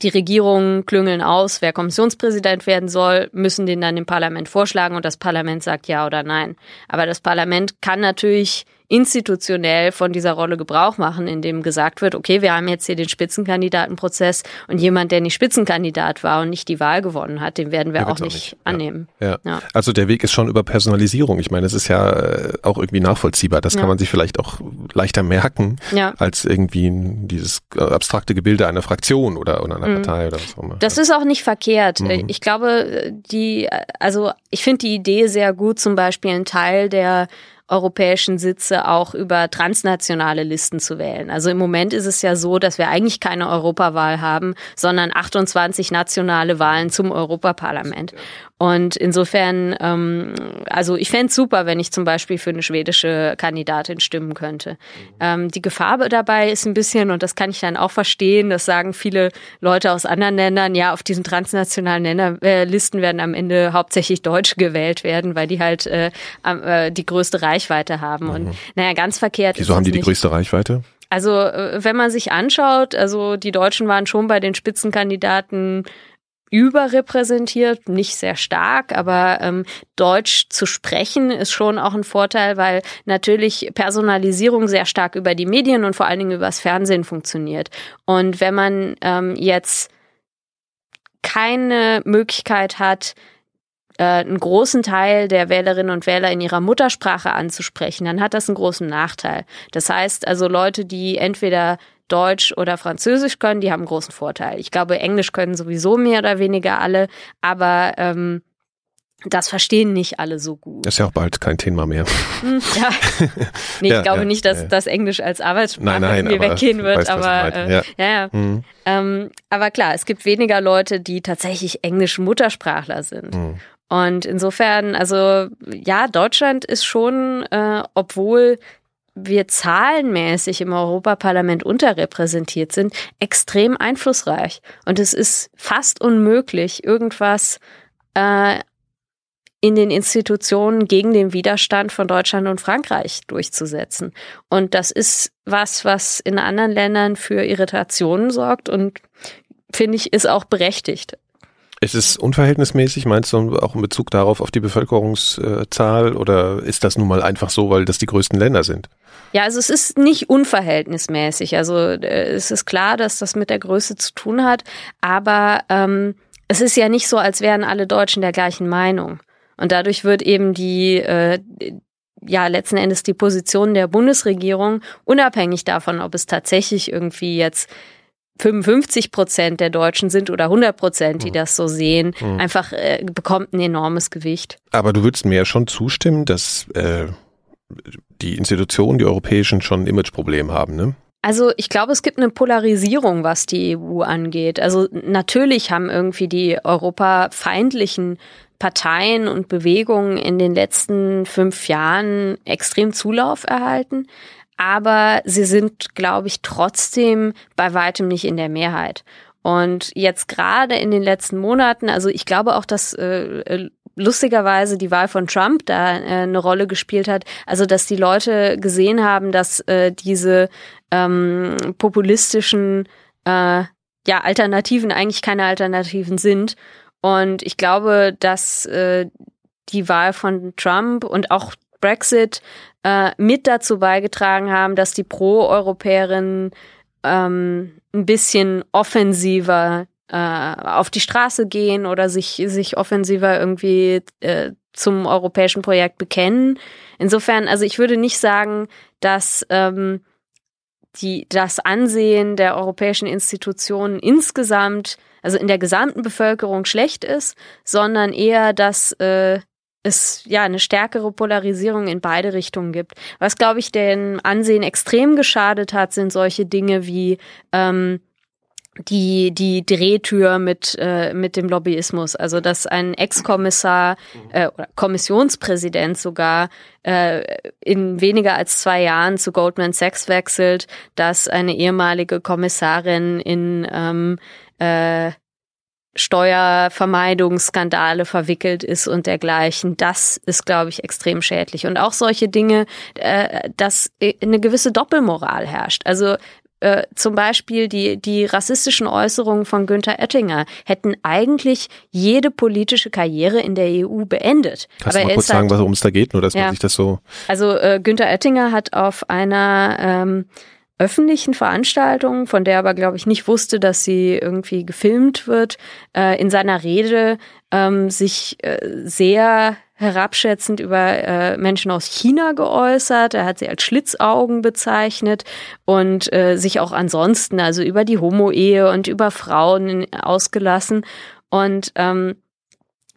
die Regierungen klüngeln aus, wer Kommissionspräsident werden soll, müssen den dann im Parlament vorschlagen und das Parlament sagt ja oder nein. Aber das Parlament kann natürlich institutionell von dieser Rolle Gebrauch machen, indem gesagt wird, okay, wir haben jetzt hier den Spitzenkandidatenprozess und jemand, der nicht Spitzenkandidat war und nicht die Wahl gewonnen hat, den werden wir auch nicht, nicht, annehmen. Ja. Ja. Also der Weg ist schon über Personalisierung. Ich meine, es ist ja äh, auch irgendwie nachvollziehbar. Das kann man sich vielleicht auch leichter merken, als irgendwie dieses äh, abstrakte Gebilde einer Fraktion oder, oder einer mhm. Partei oder was auch immer. Das ist auch nicht verkehrt. Mhm. Ich glaube, die, also ich finde die Idee sehr gut, zum Beispiel einen Teil der europäischen Sitze auch über transnationale Listen zu wählen. Also im Moment ist es ja so, dass wir eigentlich keine Europawahl haben, sondern 28 nationale Wahlen zum Europaparlament. Und insofern, ähm, also ich fände es super, wenn ich zum Beispiel für eine schwedische Kandidatin stimmen könnte. Ähm, die Gefahr dabei ist ein bisschen, und das kann ich dann auch verstehen, das sagen viele Leute aus anderen Ländern, ja, auf diesen transnationalen Länder, äh, werden am Ende hauptsächlich Deutsche gewählt werden, weil die halt äh, äh, die größte Reichweite haben. Mhm. Und naja, ganz verkehrt. Wieso haben die die größte Reichweite? Also, äh, wenn man sich anschaut, also die Deutschen waren schon bei den Spitzenkandidaten überrepräsentiert, nicht sehr stark, aber ähm, Deutsch zu sprechen ist schon auch ein Vorteil, weil natürlich Personalisierung sehr stark über die Medien und vor allen Dingen übers Fernsehen funktioniert. Und wenn man ähm, jetzt keine Möglichkeit hat, einen großen Teil der Wählerinnen und Wähler in ihrer Muttersprache anzusprechen, dann hat das einen großen Nachteil. Das heißt also Leute, die entweder Deutsch oder Französisch können, die haben einen großen Vorteil. Ich glaube, Englisch können sowieso mehr oder weniger alle, aber ähm, das verstehen nicht alle so gut. Das ist ja auch bald kein Thema mehr. Hm, ja. Nee, ich ja, glaube ja, nicht, dass ja. das Englisch als Arbeitssprache nein, nein, irgendwie weggehen wird, weißt, aber äh, ja, ja. Mhm. Ähm, aber klar, es gibt weniger Leute, die tatsächlich englisch Muttersprachler sind. Mhm. Und insofern, also ja, Deutschland ist schon, äh, obwohl wir zahlenmäßig im Europaparlament unterrepräsentiert sind, extrem einflussreich. Und es ist fast unmöglich, irgendwas äh, in den Institutionen gegen den Widerstand von Deutschland und Frankreich durchzusetzen. Und das ist was, was in anderen Ländern für Irritationen sorgt und finde ich, ist auch berechtigt. Ist es unverhältnismäßig, meinst du, auch in Bezug darauf auf die Bevölkerungszahl oder ist das nun mal einfach so, weil das die größten Länder sind? Ja, also es ist nicht unverhältnismäßig. Also äh, es ist klar, dass das mit der Größe zu tun hat, aber ähm, es ist ja nicht so, als wären alle Deutschen der gleichen Meinung. Und dadurch wird eben die äh, ja letzten Endes die Position der Bundesregierung unabhängig davon, ob es tatsächlich irgendwie jetzt 55 Prozent der Deutschen sind oder 100 Prozent, die mhm. das so sehen, mhm. einfach äh, bekommt ein enormes Gewicht. Aber du würdest mir ja schon zustimmen, dass äh, die Institutionen, die europäischen, schon ein Imageproblem haben, ne? Also ich glaube, es gibt eine Polarisierung, was die EU angeht. Also natürlich haben irgendwie die europafeindlichen Parteien und Bewegungen in den letzten fünf Jahren extrem Zulauf erhalten aber sie sind, glaube ich, trotzdem bei weitem nicht in der Mehrheit. Und jetzt gerade in den letzten Monaten, also ich glaube auch, dass äh, äh, lustigerweise die Wahl von Trump da äh, eine Rolle gespielt hat. Also dass die Leute gesehen haben, dass äh, diese ähm, populistischen äh, ja Alternativen eigentlich keine Alternativen sind. Und ich glaube, dass äh, die Wahl von Trump und auch Brexit äh, mit dazu beigetragen haben, dass die Pro-Europäerinnen ähm, ein bisschen offensiver äh, auf die Straße gehen oder sich, sich offensiver irgendwie äh, zum europäischen Projekt bekennen. Insofern, also ich würde nicht sagen, dass ähm, die, das Ansehen der europäischen Institutionen insgesamt, also in der gesamten Bevölkerung schlecht ist, sondern eher, dass äh, es ja eine stärkere Polarisierung in beide Richtungen gibt. Was, glaube ich, dem Ansehen extrem geschadet hat, sind solche Dinge wie ähm, die die Drehtür mit äh, mit dem Lobbyismus, also dass ein Ex-Kommissar äh, oder Kommissionspräsident sogar äh, in weniger als zwei Jahren zu Goldman Sachs wechselt, dass eine ehemalige Kommissarin in ähm, äh, Steuervermeidungsskandale verwickelt ist und dergleichen. Das ist, glaube ich, extrem schädlich. Und auch solche Dinge, äh, dass eine gewisse Doppelmoral herrscht. Also äh, zum Beispiel die, die rassistischen Äußerungen von Günther Oettinger hätten eigentlich jede politische Karriere in der EU beendet. Kannst Aber du mal kurz sagen, halt, worum es da geht, nur dass ja, man sich das so... Also äh, Günther Oettinger hat auf einer ähm, öffentlichen Veranstaltung, von der aber, glaube ich, nicht wusste, dass sie irgendwie gefilmt wird, äh, in seiner Rede ähm, sich äh, sehr herabschätzend über äh, Menschen aus China geäußert. Er hat sie als Schlitzaugen bezeichnet und äh, sich auch ansonsten, also über die Homo-Ehe und über Frauen ausgelassen. Und ähm,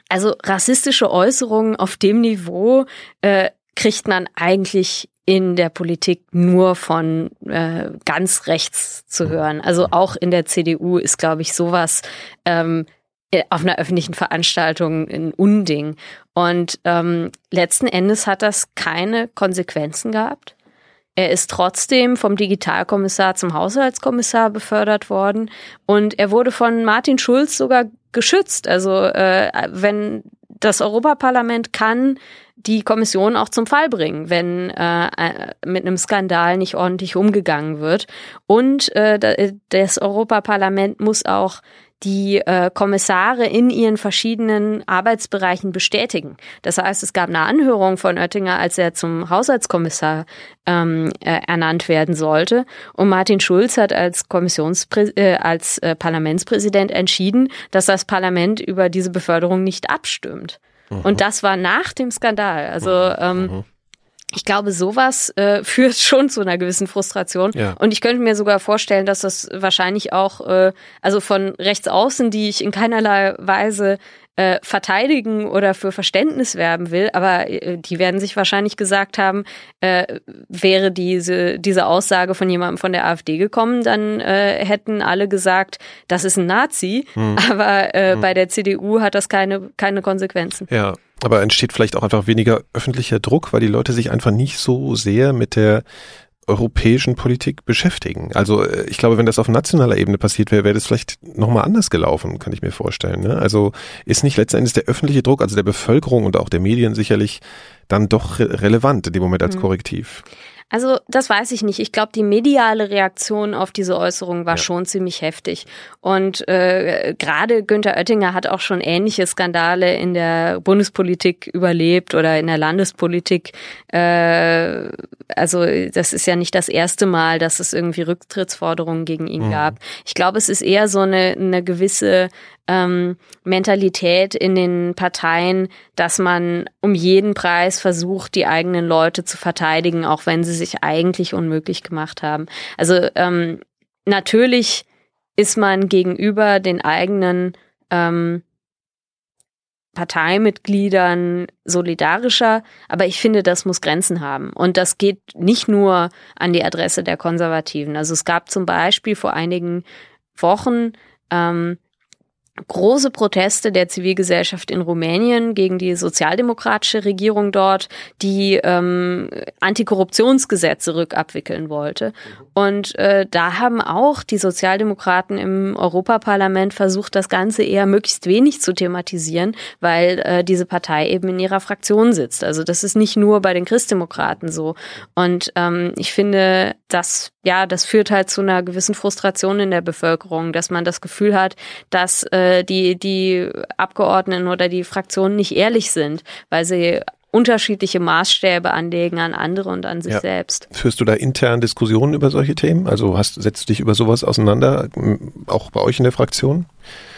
also rassistische Äußerungen auf dem Niveau äh, kriegt man eigentlich in der Politik nur von äh, ganz rechts zu hören. Also auch in der CDU ist, glaube ich, sowas ähm, äh, auf einer öffentlichen Veranstaltung ein Unding. Und ähm, letzten Endes hat das keine Konsequenzen gehabt. Er ist trotzdem vom Digitalkommissar zum Haushaltskommissar befördert worden und er wurde von Martin Schulz sogar geschützt. Also äh, wenn das Europaparlament kann die Kommission auch zum Fall bringen, wenn äh, äh mit einem Skandal nicht ordentlich umgegangen wird. Und äh, das Europaparlament muss auch die äh, Kommissare in ihren verschiedenen Arbeitsbereichen bestätigen. Das heißt, es gab eine Anhörung von Oettinger, als er zum Haushaltskommissar ähm, äh, ernannt werden sollte. Und Martin Schulz hat als Kommissionspräs äh, als äh, Parlamentspräsident entschieden, dass das Parlament über diese Beförderung nicht abstimmt. Mhm. Und das war nach dem Skandal. Also ähm, mhm ich glaube, sowas äh, führt schon zu einer gewissen Frustration. Ja. Und ich könnte mir sogar vorstellen, dass das wahrscheinlich auch, äh, also von rechts außen, die ich in keinerlei Weise äh, verteidigen oder für Verständnis werben will, aber äh, die werden sich wahrscheinlich gesagt haben, äh, wäre diese, diese Aussage von jemandem von der AfD gekommen, dann äh, hätten alle gesagt, das ist ein Nazi, hm. aber äh, hm. bei der CDU hat das keine, keine Konsequenzen. Ja, aber entsteht vielleicht auch einfach weniger öffentlicher Druck, weil die Leute sich einfach nicht so sehr mit der europäischen Politik beschäftigen. Also äh, ich glaube, wenn das auf nationaler Ebene passiert wäre, wäre das vielleicht nochmal anders gelaufen, kann ich mir vorstellen. Ne? Also ist nicht letzten Endes der öffentliche Druck, also der Bevölkerung und auch der Medien sicherlich dann doch re relevant in dem Moment als hm. Korrektiv. Also das weiß ich nicht. Ich glaube, die mediale Reaktion auf diese Äußerung war ja. schon ziemlich heftig. Und äh, gerade Günther Oettinger hat auch schon ähnliche Skandale in der Bundespolitik überlebt oder in der Landespolitik. Äh, also das ist ja nicht das erste Mal, dass es irgendwie Rücktrittsforderungen gegen ihn mhm. gab. Ich glaube, es ist eher so eine, eine gewisse ähm, Mentalität in den Parteien, dass man um jeden Preis versucht, die eigenen Leute zu verteidigen, auch wenn sie sich eigentlich unmöglich gemacht haben. Also ähm, natürlich ist man gegenüber den eigenen ähm, Parteimitgliedern solidarischer, aber ich finde, das muss Grenzen haben. Und das geht nicht nur an die Adresse der Konservativen. Also es gab zum Beispiel vor einigen Wochen ähm, große Proteste der Zivilgesellschaft in Rumänien gegen die sozialdemokratische Regierung dort, die ähm, Antikorruptionsgesetze rückabwickeln wollte. Und äh, da haben auch die Sozialdemokraten im Europaparlament versucht, das Ganze eher möglichst wenig zu thematisieren, weil äh, diese Partei eben in ihrer Fraktion sitzt. Also das ist nicht nur bei den Christdemokraten so. Und ähm, ich finde, das ja, das führt halt zu einer gewissen Frustration in der Bevölkerung, dass man das Gefühl hat, dass äh, die, die Abgeordneten oder die Fraktionen nicht ehrlich sind, weil sie unterschiedliche Maßstäbe anlegen an andere und an sich ja. selbst. Führst du da intern Diskussionen über solche Themen? Also hast, setzt du dich über sowas auseinander, auch bei euch in der Fraktion?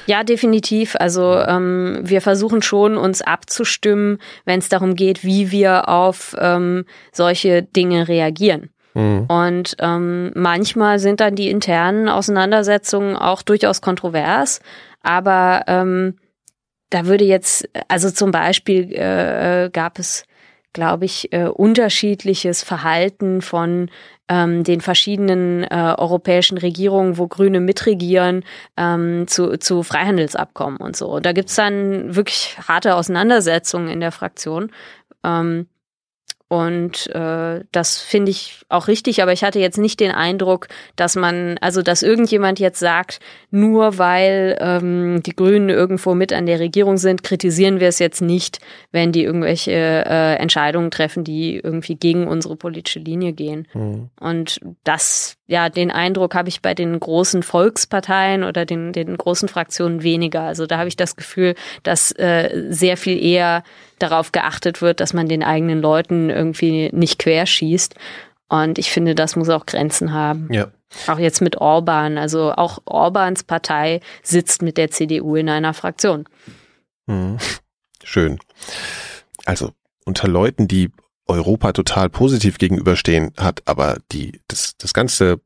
Ja, definitiv. Also ähm, wir versuchen schon, uns abzustimmen, wenn es darum geht, wie wir auf ähm, solche Dinge reagieren. Mhm. Und ähm, manchmal sind dann die internen Auseinandersetzungen auch durchaus kontrovers, aber ähm, da würde jetzt, also zum Beispiel äh, äh, gab es, glaube ich, äh, unterschiedliches Verhalten von ähm, den verschiedenen äh, europäischen Regierungen, wo Grüne mitregieren, ähm, zu, zu Freihandelsabkommen und so. Da gibt's dann wirklich harte Auseinandersetzungen in der Fraktion. Ähm, und äh, das finde ich auch richtig, aber ich hatte jetzt nicht den Eindruck, dass man, also dass irgendjemand jetzt sagt, nur weil ähm, die Grünen irgendwo mit an der Regierung sind, kritisieren wir es jetzt nicht, wenn die irgendwelche äh, Entscheidungen treffen, die irgendwie gegen unsere politische Linie gehen. Mhm. Und das, ja, den Eindruck habe ich bei den großen Volksparteien oder den, den großen Fraktionen weniger. Also da habe ich das Gefühl, dass äh, sehr viel eher darauf geachtet wird, dass man den eigenen Leuten irgendwie nicht querschießt. Und ich finde, das muss auch Grenzen haben. Ja. Auch jetzt mit Orban. Also auch Orbans Partei sitzt mit der CDU in einer Fraktion. Mhm. Schön. Also unter Leuten, die Europa total positiv gegenüberstehen, hat aber die, das, das ganze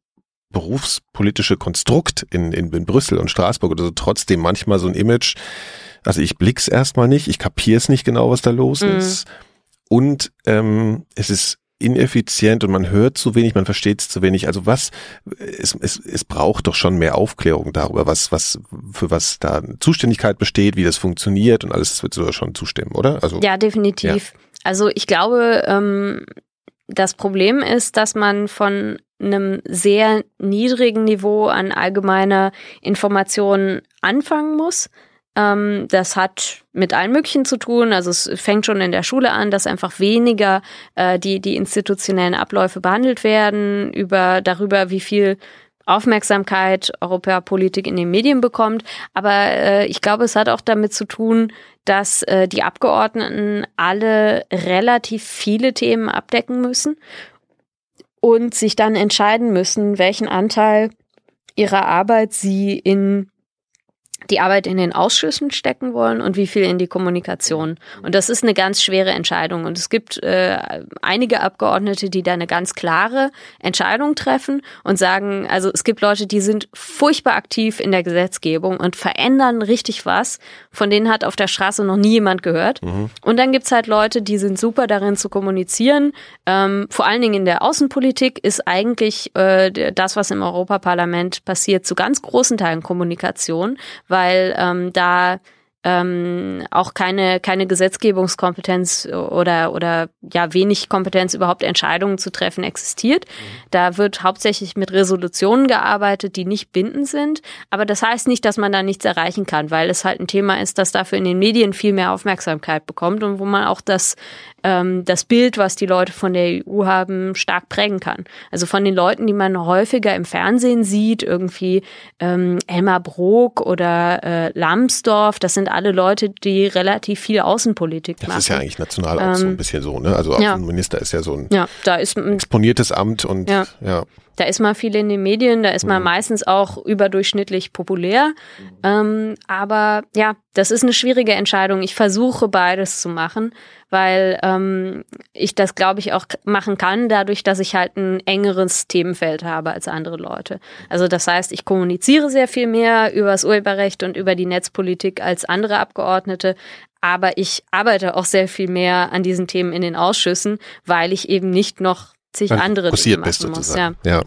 berufspolitische Konstrukt in, in, in Brüssel und Straßburg oder so trotzdem manchmal so ein Image, also ich blick's erstmal nicht, ich kapier's nicht genau, was da los mhm. ist. Und ähm, es ist ineffizient und man hört zu wenig, man versteht es zu wenig. Also was, es, es, es braucht doch schon mehr Aufklärung darüber, was, was, für was da Zuständigkeit besteht, wie das funktioniert und alles, das wird sogar schon zustimmen, oder? Also, ja, definitiv. Ja. Also ich glaube, ähm, das Problem ist, dass man von einem sehr niedrigen Niveau an allgemeiner Information anfangen muss. Ähm, das hat mit allen möglichen zu tun. Also es fängt schon in der Schule an, dass einfach weniger äh, die, die institutionellen Abläufe behandelt werden, über darüber, wie viel Aufmerksamkeit Europapolitik in den Medien bekommt. Aber äh, ich glaube, es hat auch damit zu tun, dass äh, die Abgeordneten alle relativ viele Themen abdecken müssen und sich dann entscheiden müssen, welchen Anteil ihrer Arbeit sie in die Arbeit in den Ausschüssen stecken wollen und wie viel in die Kommunikation. Und das ist eine ganz schwere Entscheidung. Und es gibt äh, einige Abgeordnete, die da eine ganz klare Entscheidung treffen und sagen, also es gibt Leute, die sind furchtbar aktiv in der Gesetzgebung und verändern richtig was. Von denen hat auf der Straße noch nie jemand gehört. Mhm. Und dann gibt's halt Leute, die sind super darin zu kommunizieren. Ähm, vor allen Dingen in der Außenpolitik ist eigentlich äh, das, was im Europaparlament passiert, zu ganz großen Teilen Kommunikation weil ähm, da ähm, auch keine, keine Gesetzgebungskompetenz oder, oder ja wenig Kompetenz überhaupt Entscheidungen zu treffen existiert. Mhm. Da wird hauptsächlich mit Resolutionen gearbeitet, die nicht bindend sind. Aber das heißt nicht, dass man da nichts erreichen kann, weil es halt ein Thema ist, das dafür in den Medien viel mehr Aufmerksamkeit bekommt und wo man auch das ähm, das Bild, was die Leute von der EU haben, stark prägen kann. Also von den Leuten, die man häufiger im Fernsehen sieht, irgendwie ähm, Elmar Brok oder äh, Lambsdorff, das sind alle Leute, die relativ viel Außenpolitik das machen. Das ist ja eigentlich national auch ähm, so ein bisschen so, ne? Also Außenminister ja. ist ja so ein ja, da ist, exponiertes Amt und ja. ja. Da ist man viel in den Medien, da ist man mhm. meistens auch überdurchschnittlich populär. Mhm. Ähm, aber ja, das ist eine schwierige Entscheidung. Ich versuche beides zu machen, weil ähm, ich das, glaube ich, auch machen kann, dadurch, dass ich halt ein engeres Themenfeld habe als andere Leute. Also das heißt, ich kommuniziere sehr viel mehr über das Urheberrecht und über die Netzpolitik als andere Abgeordnete, aber ich arbeite auch sehr viel mehr an diesen Themen in den Ausschüssen, weil ich eben nicht noch zig andere Dinge machen muss. Ja. ja.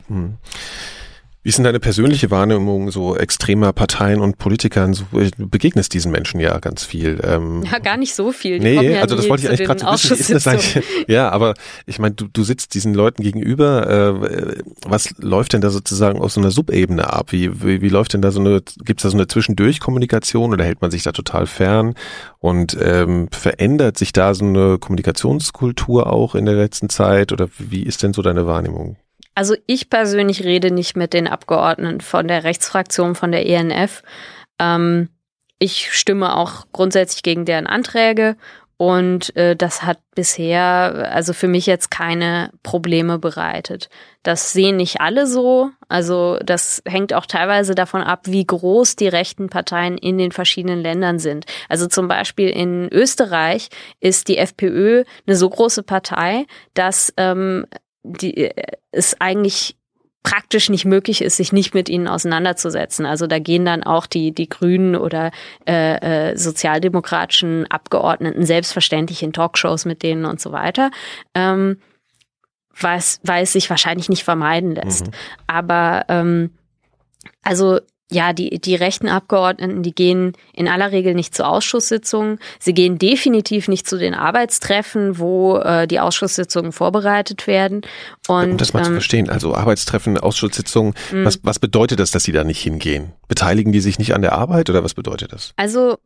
Wie ist denn deine persönliche Wahrnehmung so extremer Parteien und Politikern? So, du begegnest diesen Menschen ja ganz viel. Ähm, ja, gar nicht so viel. Die nee, ja also das wollte ich eigentlich gerade so wissen. Ist das eigentlich? Ja, aber ich meine, du, du sitzt diesen Leuten gegenüber. Äh, was läuft denn da sozusagen aus so einer Subebene ab? Wie, wie, wie läuft denn da so eine, gibt es da so eine Zwischendurchkommunikation oder hält man sich da total fern? Und ähm, verändert sich da so eine Kommunikationskultur auch in der letzten Zeit? Oder wie ist denn so deine Wahrnehmung? Also ich persönlich rede nicht mit den Abgeordneten von der Rechtsfraktion von der ENF. Ähm, ich stimme auch grundsätzlich gegen deren Anträge und äh, das hat bisher, also für mich jetzt keine Probleme bereitet. Das sehen nicht alle so. Also das hängt auch teilweise davon ab, wie groß die rechten Parteien in den verschiedenen Ländern sind. Also zum Beispiel in Österreich ist die FPÖ eine so große Partei, dass ähm, die, äh, es eigentlich praktisch nicht möglich ist, sich nicht mit ihnen auseinanderzusetzen. Also da gehen dann auch die, die Grünen oder äh, äh, sozialdemokratischen Abgeordneten selbstverständlich in Talkshows mit denen und so weiter. Ähm, weil es, weil es sich wahrscheinlich nicht vermeiden lässt. Mhm. Aber ähm, also ja, die, die rechten Abgeordneten, die gehen in aller Regel nicht zu Ausschusssitzungen. Sie gehen definitiv nicht zu den Arbeitstreffen, wo äh, die Ausschusssitzungen vorbereitet werden. Und, um das mal ähm, zu verstehen, also Arbeitstreffen, Ausschusssitzungen, hm. was, was bedeutet das, dass sie da nicht hingehen? Beteiligen die sich nicht an der Arbeit oder was bedeutet das? Also,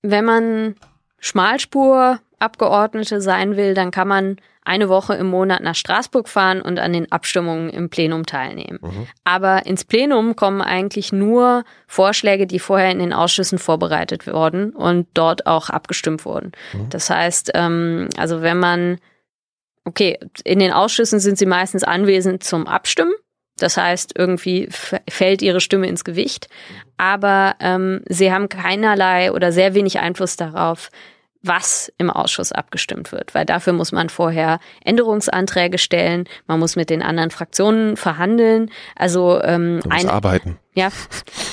wenn man Schmalspurabgeordnete sein will, dann kann man eine Woche im Monat nach Straßburg fahren und an den Abstimmungen im Plenum teilnehmen. Mhm. Aber ins Plenum kommen eigentlich nur Vorschläge, die vorher in den Ausschüssen vorbereitet wurden und dort auch abgestimmt wurden. Mhm. Das heißt, ähm, also wenn man, okay, in den Ausschüssen sind sie meistens anwesend zum Abstimmen. Das heißt, irgendwie fällt ihre Stimme ins Gewicht. Aber ähm, sie haben keinerlei oder sehr wenig Einfluss darauf, was im Ausschuss abgestimmt wird, weil dafür muss man vorher Änderungsanträge stellen, man muss mit den anderen Fraktionen verhandeln. Also ähm, ein, arbeiten. Ja,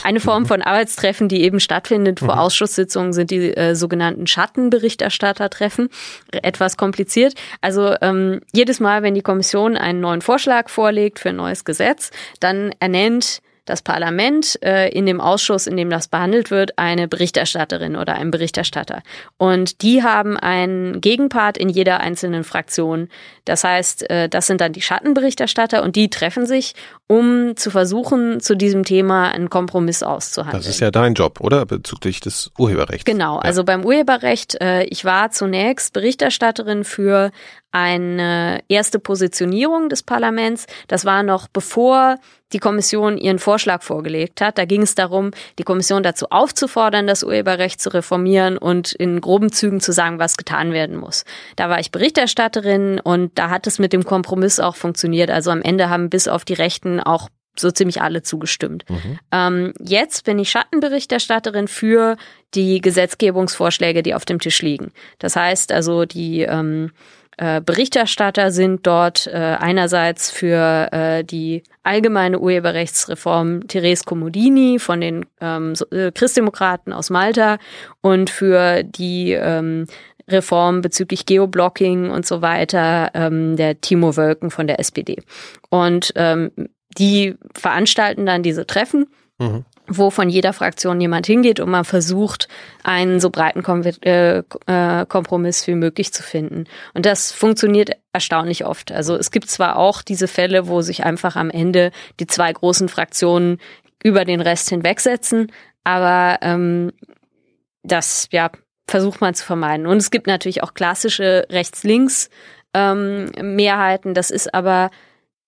eine Form von Arbeitstreffen, die eben stattfindet vor mhm. Ausschusssitzungen, sind die äh, sogenannten Schattenberichterstattertreffen. Etwas kompliziert. Also ähm, jedes Mal, wenn die Kommission einen neuen Vorschlag vorlegt für ein neues Gesetz, dann ernennt das Parlament äh, in dem Ausschuss, in dem das behandelt wird, eine Berichterstatterin oder einen Berichterstatter. Und die haben einen Gegenpart in jeder einzelnen Fraktion. Das heißt, äh, das sind dann die Schattenberichterstatter und die treffen sich, um zu versuchen, zu diesem Thema einen Kompromiss auszuhandeln. Das ist ja dein Job, oder? Bezüglich des Urheberrechts. Genau, ja. also beim Urheberrecht, äh, ich war zunächst Berichterstatterin für eine erste Positionierung des Parlaments. Das war noch bevor die Kommission ihren Vorschlag vorgelegt hat. Da ging es darum, die Kommission dazu aufzufordern, das Urheberrecht zu reformieren und in groben Zügen zu sagen, was getan werden muss. Da war ich Berichterstatterin und da hat es mit dem Kompromiss auch funktioniert. Also am Ende haben bis auf die Rechten auch so ziemlich alle zugestimmt. Mhm. Ähm, jetzt bin ich Schattenberichterstatterin für die Gesetzgebungsvorschläge, die auf dem Tisch liegen. Das heißt also die ähm, äh, Berichterstatter sind dort äh, einerseits für äh, die allgemeine Urheberrechtsreform Therese Comodini von den ähm, äh, Christdemokraten aus Malta und für die ähm, Reform bezüglich Geoblocking und so weiter ähm, der Timo Wölken von der SPD. Und ähm, die veranstalten dann diese Treffen. Mhm wo von jeder Fraktion jemand hingeht und man versucht, einen so breiten Kom äh, äh, Kompromiss wie möglich zu finden. Und das funktioniert erstaunlich oft. Also es gibt zwar auch diese Fälle, wo sich einfach am Ende die zwei großen Fraktionen über den Rest hinwegsetzen, aber ähm, das ja versucht man zu vermeiden. Und es gibt natürlich auch klassische Rechts-Links ähm, Mehrheiten. Das ist aber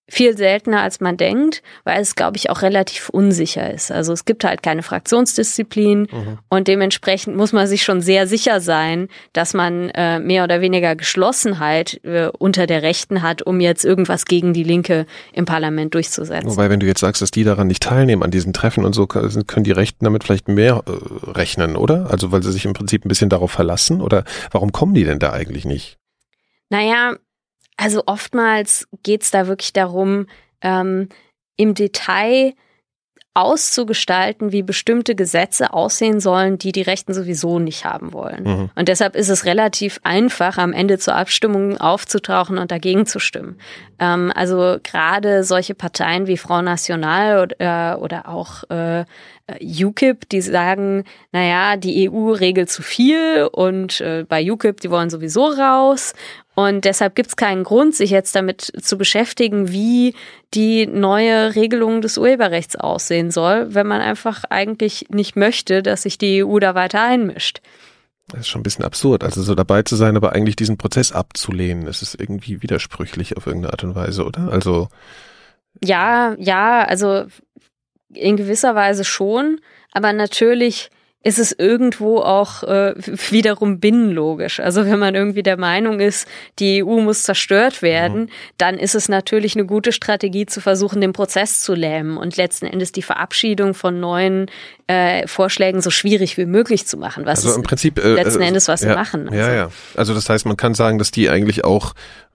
viel seltener als man denkt, weil es, glaube ich, auch relativ unsicher ist. Also es gibt halt keine Fraktionsdisziplin mhm. und dementsprechend muss man sich schon sehr sicher sein, dass man äh, mehr oder weniger Geschlossenheit äh, unter der Rechten hat, um jetzt irgendwas gegen die Linke im Parlament durchzusetzen. Wobei, wenn du jetzt sagst, dass die daran nicht teilnehmen, an diesen Treffen und so, können die Rechten damit vielleicht mehr äh, rechnen, oder? Also weil sie sich im Prinzip ein bisschen darauf verlassen? Oder warum kommen die denn da eigentlich nicht? Naja, also oftmals geht es da wirklich darum, ähm, im Detail auszugestalten, wie bestimmte Gesetze aussehen sollen, die die Rechten sowieso nicht haben wollen. Mhm. Und deshalb ist es relativ einfach, am Ende zur Abstimmung aufzutauchen und dagegen zu stimmen. Ähm, also gerade solche Parteien wie Front National oder, oder auch äh, UKIP, die sagen, naja, die EU regelt zu viel und äh, bei UKIP, die wollen sowieso raus und deshalb gibt es keinen Grund, sich jetzt damit zu beschäftigen, wie die neue Regelung des Urheberrechts aussehen soll, wenn man einfach eigentlich nicht möchte, dass sich die EU da weiter einmischt. Das ist schon ein bisschen absurd, also so dabei zu sein, aber eigentlich diesen Prozess abzulehnen. Das ist irgendwie widersprüchlich auf irgendeine Art und Weise, oder? Also ja, ja, also in gewisser Weise schon, aber natürlich ist es irgendwo auch äh, wiederum binnenlogisch. Also wenn man irgendwie der Meinung ist, die EU muss zerstört werden, mhm. dann ist es natürlich eine gute Strategie zu versuchen, den Prozess zu lähmen und letzten Endes die Verabschiedung von neuen äh, Vorschlägen so schwierig wie möglich zu machen. Was also im Prinzip äh, letzten äh, Endes was ja, sie machen. Also. Ja, ja. Also das heißt, man kann sagen, dass die eigentlich auch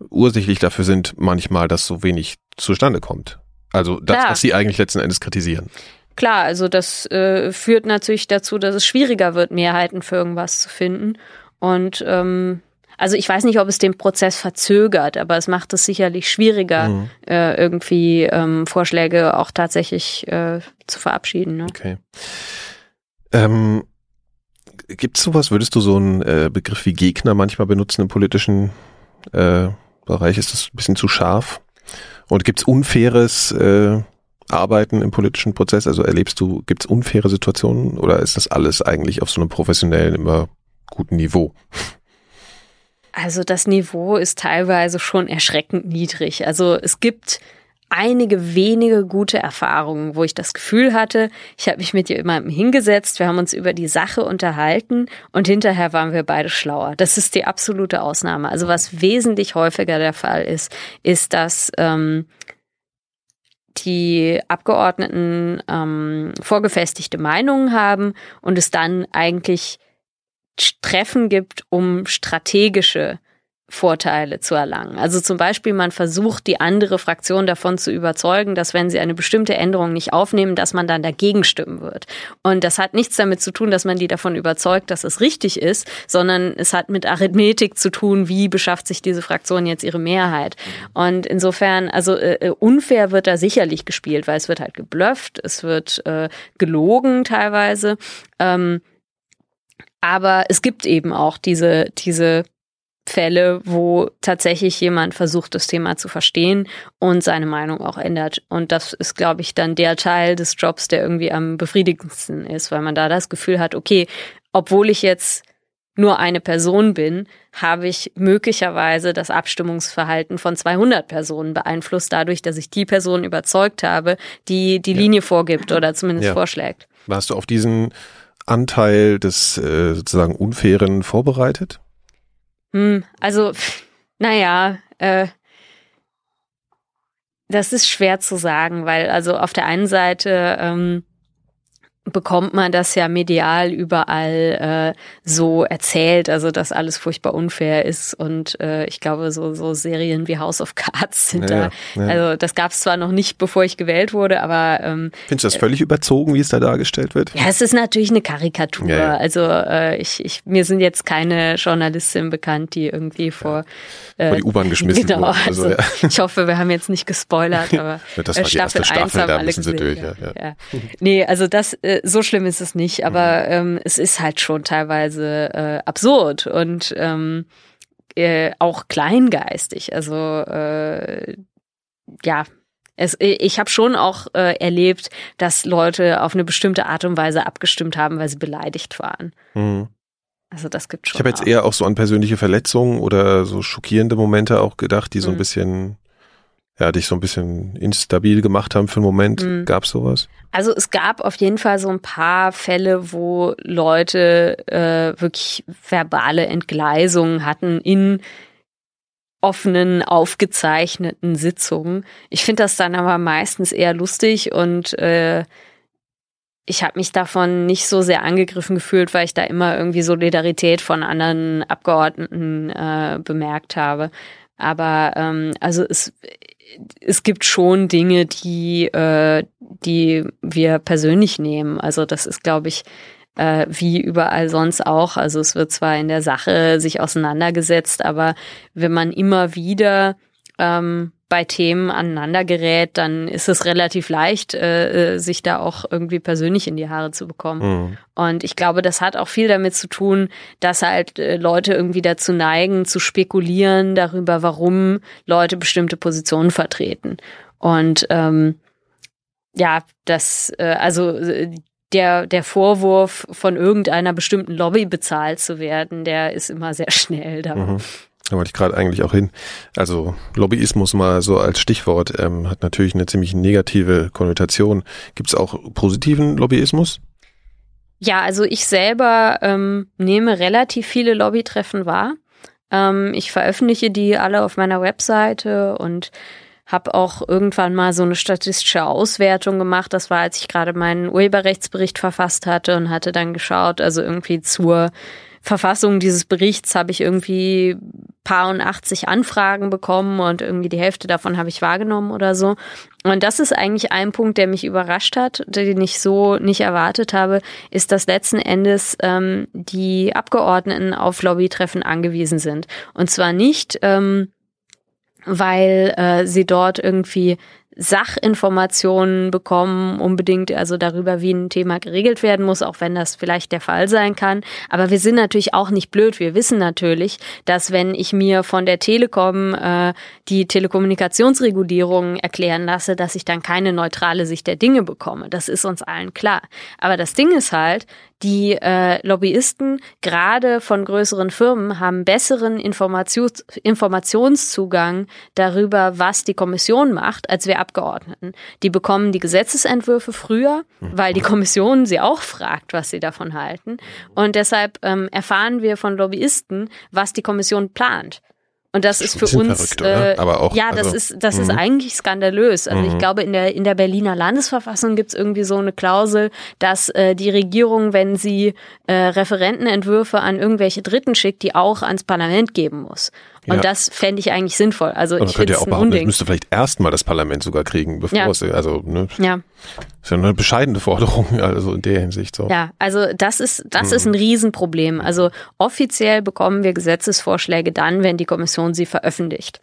ursächlich dafür sind, manchmal, dass so wenig zustande kommt. Also das, Klar. was sie eigentlich letzten Endes kritisieren. Klar, also das äh, führt natürlich dazu, dass es schwieriger wird, Mehrheiten für irgendwas zu finden. Und ähm, also ich weiß nicht, ob es den Prozess verzögert, aber es macht es sicherlich schwieriger, mhm. äh, irgendwie ähm, Vorschläge auch tatsächlich äh, zu verabschieden. Ne? Okay. Ähm, Gibt es sowas, würdest du so einen äh, Begriff wie Gegner manchmal benutzen im politischen äh, Bereich? Ist das ein bisschen zu scharf? Und gibt es unfaires äh, Arbeiten im politischen Prozess? Also erlebst du, gibt es unfaire Situationen oder ist das alles eigentlich auf so einem professionellen, immer guten Niveau? Also das Niveau ist teilweise schon erschreckend niedrig. Also es gibt einige wenige gute Erfahrungen, wo ich das Gefühl hatte, ich habe mich mit jemandem hingesetzt, wir haben uns über die Sache unterhalten und hinterher waren wir beide schlauer. Das ist die absolute Ausnahme. Also was wesentlich häufiger der Fall ist, ist, dass ähm, die Abgeordneten ähm, vorgefestigte Meinungen haben und es dann eigentlich Treffen gibt, um strategische Vorteile zu erlangen. Also zum Beispiel, man versucht, die andere Fraktion davon zu überzeugen, dass wenn sie eine bestimmte Änderung nicht aufnehmen, dass man dann dagegen stimmen wird. Und das hat nichts damit zu tun, dass man die davon überzeugt, dass es richtig ist, sondern es hat mit Arithmetik zu tun, wie beschafft sich diese Fraktion jetzt ihre Mehrheit. Und insofern, also äh, äh unfair wird da sicherlich gespielt, weil es wird halt geblufft, es wird äh, gelogen teilweise. Ähm, aber es gibt eben auch diese, diese Fälle, wo tatsächlich jemand versucht, das Thema zu verstehen und seine Meinung auch ändert. Und das ist, glaube ich, dann der Teil des Jobs, der irgendwie am befriedigendsten ist, weil man da das Gefühl hat, okay, obwohl ich jetzt nur eine Person bin, habe ich möglicherweise das Abstimmungsverhalten von 200 Personen beeinflusst, dadurch, dass ich die Person überzeugt habe, die die ja. Linie vorgibt oder zumindest ja. vorschlägt. Warst du auf diesen Anteil des äh, sozusagen Unfairen vorbereitet? Hm, also, naja, äh, das ist schwer zu sagen, weil also auf der einen Seite ähm, bekommt man das ja medial überall äh, so erzählt, also dass alles furchtbar unfair ist und äh, ich glaube so so Serien wie House of Cards sind ja, da. Ja. Also das gab es zwar noch nicht, bevor ich gewählt wurde, aber ähm, findest du das völlig überzogen, wie es da dargestellt wird? Ja, es ist natürlich eine Karikatur. Ja, also äh, ich, ich mir sind jetzt keine Journalistinnen bekannt, die irgendwie vor äh, die U-Bahn geschmissen genau, wurden. Also, also ich hoffe, wir haben jetzt nicht gespoilert, aber das war die Staffel erste Staffel, da müssen sie durch. Ja, ja. Nee, also das äh, so schlimm ist es nicht, aber mhm. ähm, es ist halt schon teilweise äh, absurd und ähm, äh, auch kleingeistig. Also äh, ja, es, ich habe schon auch äh, erlebt, dass Leute auf eine bestimmte Art und Weise abgestimmt haben, weil sie beleidigt waren. Mhm. Also das gibt schon. Ich habe jetzt eher auch so an persönliche Verletzungen oder so schockierende Momente auch gedacht, die so ein mhm. bisschen ja, dich so ein bisschen instabil gemacht haben für einen Moment. Mhm. Gab es sowas? Also es gab auf jeden Fall so ein paar Fälle, wo Leute äh, wirklich verbale Entgleisungen hatten in offenen, aufgezeichneten Sitzungen. Ich finde das dann aber meistens eher lustig und äh, ich habe mich davon nicht so sehr angegriffen gefühlt, weil ich da immer irgendwie Solidarität von anderen Abgeordneten äh, bemerkt habe. Aber ähm, also es es gibt schon Dinge, die, äh, die wir persönlich nehmen. Also das ist, glaube ich, äh, wie überall sonst auch. Also es wird zwar in der Sache sich auseinandergesetzt, aber wenn man immer wieder ähm, bei Themen aneinander gerät, dann ist es relativ leicht, äh, äh, sich da auch irgendwie persönlich in die Haare zu bekommen. Mhm. Und ich glaube, das hat auch viel damit zu tun, dass halt äh, Leute irgendwie dazu neigen, zu spekulieren darüber, warum Leute bestimmte Positionen vertreten. Und ähm, ja, das, äh, also äh, der, der Vorwurf, von irgendeiner bestimmten Lobby bezahlt zu werden, der ist immer sehr schnell da. Mhm. Da wollte ich gerade eigentlich auch hin. Also Lobbyismus mal so als Stichwort ähm, hat natürlich eine ziemlich negative Konnotation. Gibt es auch positiven Lobbyismus? Ja, also ich selber ähm, nehme relativ viele Lobbytreffen wahr. Ähm, ich veröffentliche die alle auf meiner Webseite und habe auch irgendwann mal so eine statistische Auswertung gemacht. Das war, als ich gerade meinen Urheberrechtsbericht verfasst hatte und hatte dann geschaut, also irgendwie zur Verfassung dieses Berichts habe ich irgendwie paar und 80 Anfragen bekommen und irgendwie die Hälfte davon habe ich wahrgenommen oder so. Und das ist eigentlich ein Punkt, der mich überrascht hat, den ich so nicht erwartet habe, ist, dass letzten Endes ähm, die Abgeordneten auf Lobbytreffen angewiesen sind. Und zwar nicht, ähm, weil äh, sie dort irgendwie Sachinformationen bekommen, unbedingt also darüber, wie ein Thema geregelt werden muss, auch wenn das vielleicht der Fall sein kann. Aber wir sind natürlich auch nicht blöd. Wir wissen natürlich, dass wenn ich mir von der Telekom äh, die Telekommunikationsregulierung erklären lasse, dass ich dann keine neutrale Sicht der Dinge bekomme. Das ist uns allen klar. Aber das Ding ist halt, die äh, Lobbyisten gerade von größeren Firmen haben besseren Informations Informationszugang darüber, was die Kommission macht, als wir Abgeordneten. Die bekommen die Gesetzesentwürfe früher, weil die Kommission sie auch fragt, was sie davon halten. Und deshalb ähm, erfahren wir von Lobbyisten, was die Kommission plant. Und das ist für uns, äh, aber auch, ja, das also, ist, das ist mhm. eigentlich skandalös. Also ich Mhm. glaube, in der, in der Berliner Landesverfassung gibt's irgendwie so eine Klausel, dass äh, die Regierung, wenn sie äh, Referentenentwürfe an irgendwelche Dritten schickt, die auch ans Parlament geben muss. Und Ja. das fände ich eigentlich sinnvoll. Also ich könnte ja auch behaupten, das Unding. müsste vielleicht erstmal das Parlament sogar kriegen, bevor Ja. es, also, ne, Ja. ist ja eine bescheidene Forderung, also in der Hinsicht so. Ja, also das ist, das Mhm. ist ein Riesenproblem. Also offiziell bekommen wir Gesetzesvorschläge dann, wenn die Kommission sie veröffentlicht.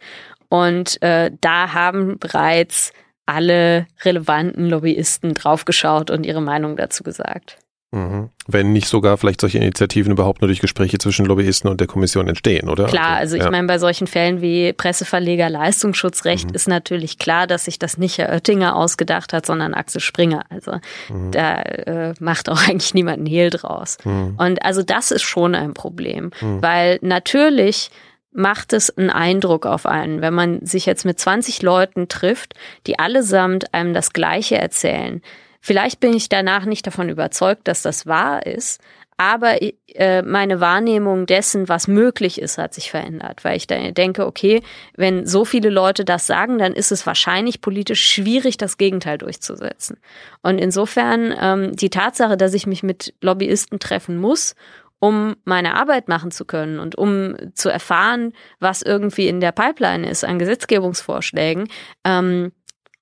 Und äh, da haben bereits alle relevanten Lobbyisten draufgeschaut und ihre Meinung dazu gesagt. Mhm. Wenn nicht sogar vielleicht solche Initiativen überhaupt nur durch Gespräche zwischen Lobbyisten und der Kommission entstehen, oder? Klar, also ich ja. meine, bei solchen Fällen wie Presseverleger Leistungsschutzrecht Mhm. ist natürlich klar, dass sich das nicht Herr Oettinger ausgedacht hat, sondern Axel Springer. Also Mhm. da äh, macht auch eigentlich niemand einen Hehl draus. Mhm. Und also das ist schon ein Problem, Mhm. weil natürlich macht es einen Eindruck auf einen, wenn man sich jetzt mit 20 Leuten trifft, die allesamt einem das Gleiche erzählen. Vielleicht bin ich danach nicht davon überzeugt, dass das wahr ist, aber äh, meine Wahrnehmung dessen, was möglich ist, hat sich verändert, weil ich dann denke, okay, wenn so viele Leute das sagen, dann ist es wahrscheinlich politisch schwierig, das Gegenteil durchzusetzen. Und insofern ähm, die Tatsache, dass ich mich mit Lobbyisten treffen muss, um meine Arbeit machen zu können und um zu erfahren, was irgendwie in der Pipeline ist an Gesetzgebungsvorschlägen, ähm,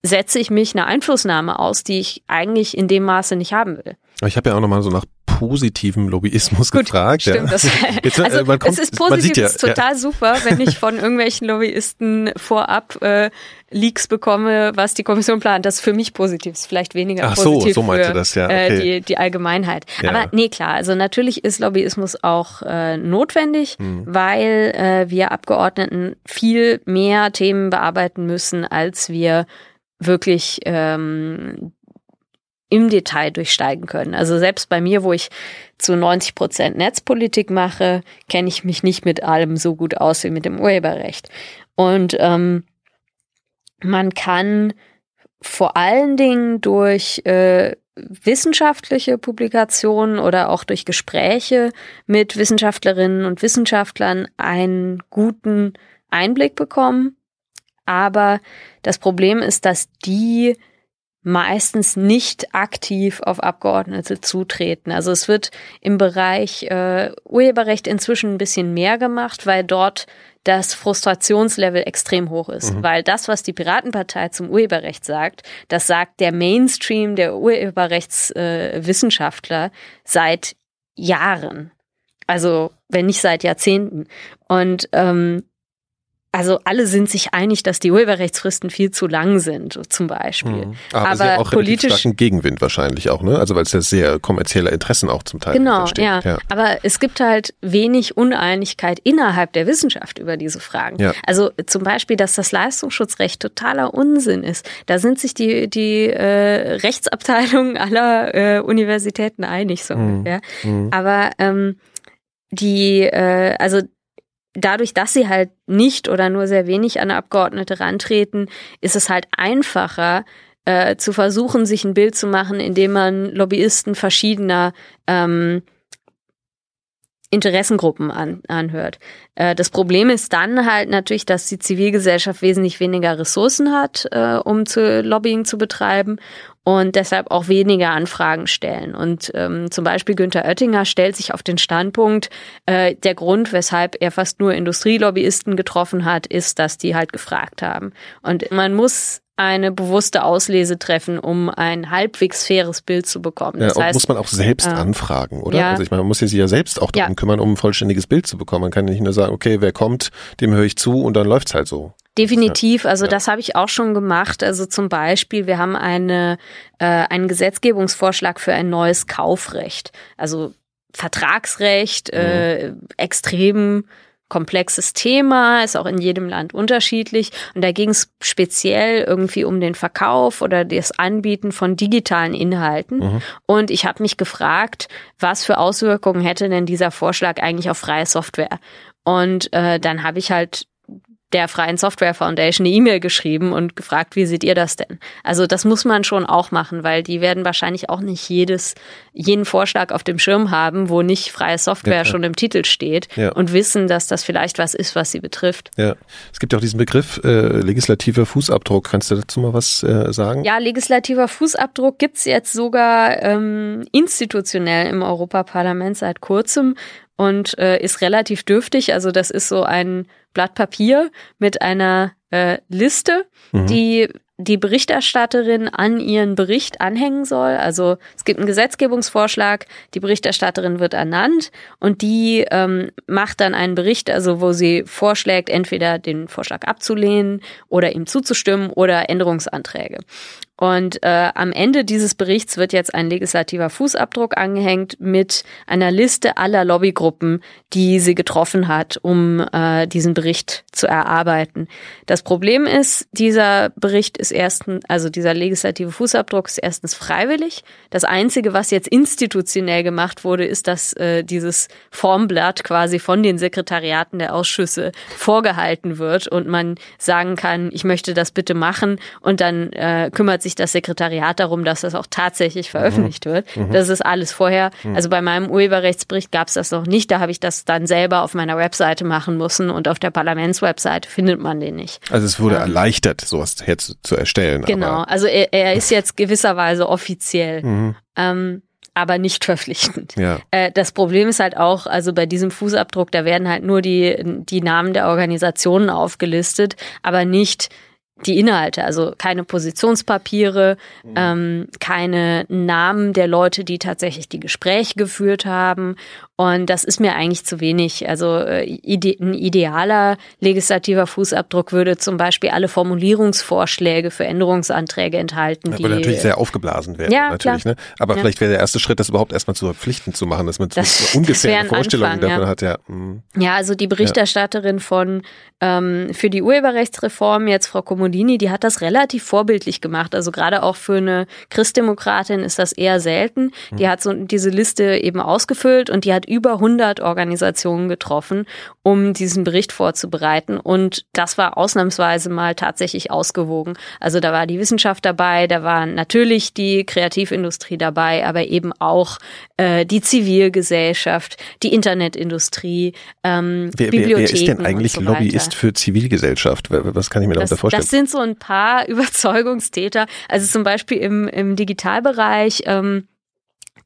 setze ich mich einer Einflussnahme aus, die ich eigentlich in dem Maße nicht haben will. Ich habe ja auch nochmal so nach positivem Lobbyismus gefragt. Stimmt, ja. das, Jetzt, äh, also man kommt- es ist man positiv, sieht ja- es ist total super, wenn ich von irgendwelchen Lobbyisten vorab äh, Leaks bekomme, was die Kommission plant. Das ist für mich positiv, ist vielleicht weniger Ach so, positiv so meinte für das, ja, äh, okay. die, die Allgemeinheit. Ja. Aber nee, klar, also natürlich ist Lobbyismus auch äh, notwendig, Hm. weil äh, wir Abgeordneten viel mehr Themen bearbeiten müssen, als wir wirklich ähm, im Detail durchsteigen können. Also selbst bei mir, wo ich zu 90 Prozent Netzpolitik mache, kenne ich mich nicht mit allem so gut aus wie mit dem Urheberrecht. Und ähm, man kann vor allen Dingen durch äh, wissenschaftliche Publikationen oder auch durch Gespräche mit Wissenschaftlerinnen und Wissenschaftlern einen guten Einblick bekommen. Aber das Problem ist, dass die meistens nicht aktiv auf Abgeordnete zutreten. Also es wird im Bereich äh, Urheberrecht inzwischen ein bisschen mehr gemacht, weil dort das Frustrationslevel extrem hoch ist. Mhm. Weil das, was die Piratenpartei zum Urheberrecht sagt, das sagt der Mainstream der Urheberrechtswissenschaftler äh, seit Jahren. Also wenn nicht seit Jahrzehnten. Und ähm, also alle sind sich einig, dass die Urheberrechtsfristen viel zu lang sind, zum Beispiel. Mhm. Aber, Aber haben auch politisch- starken Gegenwind wahrscheinlich auch, ne? Also weil es ja sehr kommerzielle Interessen auch zum Teil Genau, entstehen. ja. ja. Aber es gibt halt wenig Uneinigkeit innerhalb der Wissenschaft über diese Fragen. Ja. Also zum Beispiel, dass das Leistungsschutzrecht totaler Unsinn ist. Da sind sich die, die äh, Rechtsabteilungen aller äh, Universitäten einig, so Mhm. ungefähr. Mhm. Aber ähm, die, äh, also dadurch, dass sie halt nicht oder nur sehr wenig an Abgeordnete rantreten, ist es halt einfacher, äh, zu versuchen, sich ein Bild zu machen, indem man Lobbyisten verschiedener ähm, Interessengruppen an, anhört. Äh, das Problem ist dann halt natürlich, dass die Zivilgesellschaft wesentlich weniger Ressourcen hat, äh, um zu Lobbying zu betreiben und deshalb auch weniger Anfragen stellen. Und ähm, zum Beispiel Günther Oettinger stellt sich auf den Standpunkt, äh, der Grund, weshalb er fast nur Industrielobbyisten getroffen hat, ist, dass die halt gefragt haben. Und man muss eine bewusste Auslese treffen, um ein halbwegs faires Bild zu bekommen. Das ja, heißt, muss man auch selbst äh, anfragen, oder? Ja, also ich meine, man muss sich ja selbst auch darum ja. kümmern, um ein vollständiges Bild zu bekommen. Man kann nicht nur sagen, okay, wer kommt, dem höre ich zu und dann läuft's halt so. Definitiv, also ja. das habe ich auch schon gemacht. Also zum Beispiel, wir haben eine, äh, einen Gesetzgebungsvorschlag für ein neues Kaufrecht. Also Vertragsrecht, mhm. äh, extrem komplexes Thema, ist auch in jedem Land unterschiedlich. Und da ging es speziell irgendwie um den Verkauf oder das Anbieten von digitalen Inhalten. Mhm. Und ich habe mich gefragt, was für Auswirkungen hätte denn dieser Vorschlag eigentlich auf freie Software? Und äh, dann habe ich halt der Freien Software Foundation eine E-Mail geschrieben und gefragt, wie seht ihr das denn? Also das muss man schon auch machen, weil die werden wahrscheinlich auch nicht jedes, jeden Vorschlag auf dem Schirm haben, wo nicht freie Software ja, schon im Titel steht ja. und wissen, dass das vielleicht was ist, was sie betrifft. Ja, es gibt ja auch diesen Begriff äh, legislativer Fußabdruck. Kannst du dazu mal was äh, sagen? Ja, legislativer Fußabdruck gibt's jetzt sogar ähm, institutionell im Europaparlament seit kurzem und äh, ist relativ dürftig. Also das ist so ein Blatt Papier mit einer äh, Liste, mhm. die die Berichterstatterin an ihren Bericht anhängen soll. Also es gibt einen Gesetzgebungsvorschlag, die Berichterstatterin wird ernannt und die ähm, macht dann einen Bericht, also wo sie vorschlägt, entweder den Vorschlag abzulehnen oder ihm zuzustimmen oder Änderungsanträge. Und äh, am Ende dieses Berichts wird jetzt ein legislativer Fußabdruck angehängt mit einer Liste aller Lobbygruppen, die sie getroffen hat, um äh, diesen Bericht zu erarbeiten. Das Problem ist, dieser Bericht ist erstens, also dieser legislative Fußabdruck ist erstens freiwillig. Das Einzige, was jetzt institutionell gemacht wurde, ist, dass äh, dieses Formblatt quasi von den Sekretariaten der Ausschüsse vorgehalten wird und man sagen kann, ich möchte das bitte machen und dann äh, kümmert sich das Sekretariat darum, dass das auch tatsächlich veröffentlicht mhm. wird. Mhm. Das ist alles vorher. Mhm. Also bei meinem Urheberrechtsbericht gab es das noch nicht. Da habe ich das dann selber auf meiner Webseite machen müssen und auf der Parlamentswebseite findet man den nicht. Also es wurde ähm, erleichtert, sowas jetzt zu erstellen. Genau. also er, er, ist jetzt gewisserweise offiziell. Mhm. Ähm, aber nicht verpflichtend. Ja. Äh, das Problem ist halt auch, also bei diesem Fußabdruck, da werden halt nur die, die Namen der Organisationen aufgelistet, aber nicht die Inhalte, also keine Positionspapiere, mhm. ähm, keine Namen der Leute, die tatsächlich die Gespräche geführt haben und das ist mir eigentlich zu wenig. Also äh, ide ein idealer legislativer Fußabdruck würde zum Beispiel alle Formulierungsvorschläge für Änderungsanträge enthalten. Die würde natürlich sehr aufgeblasen werden, ja, natürlich. Ne? Aber ja. vielleicht wäre der erste Schritt, das überhaupt erstmal zu verpflichten zu machen, dass man das, so ungefähr eine Vorstellung Anfang, davon ja. hat. Ja. Mhm. ja, also die Berichterstatterin von ähm, für die Urheberrechtsreform, jetzt Frau Comodini, die hat das relativ vorbildlich gemacht. Also gerade auch für eine Christdemokratin ist das eher selten. Die mhm. hat so diese Liste eben ausgefüllt und die hat hat über 100 Organisationen getroffen, um diesen Bericht vorzubereiten. Und das war ausnahmsweise mal tatsächlich ausgewogen. Also da war die Wissenschaft dabei, da war natürlich die Kreativindustrie dabei, aber eben auch äh, die Zivilgesellschaft, die Internetindustrie, ähm, wer, Bibliotheken. Wer ist denn eigentlich so Lobbyist für Zivilgesellschaft? Was kann ich mir darunter vorstellen? Das sind so ein paar Überzeugungstäter. Also zum Beispiel im, im Digitalbereich ähm,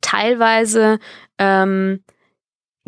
teilweise ähm,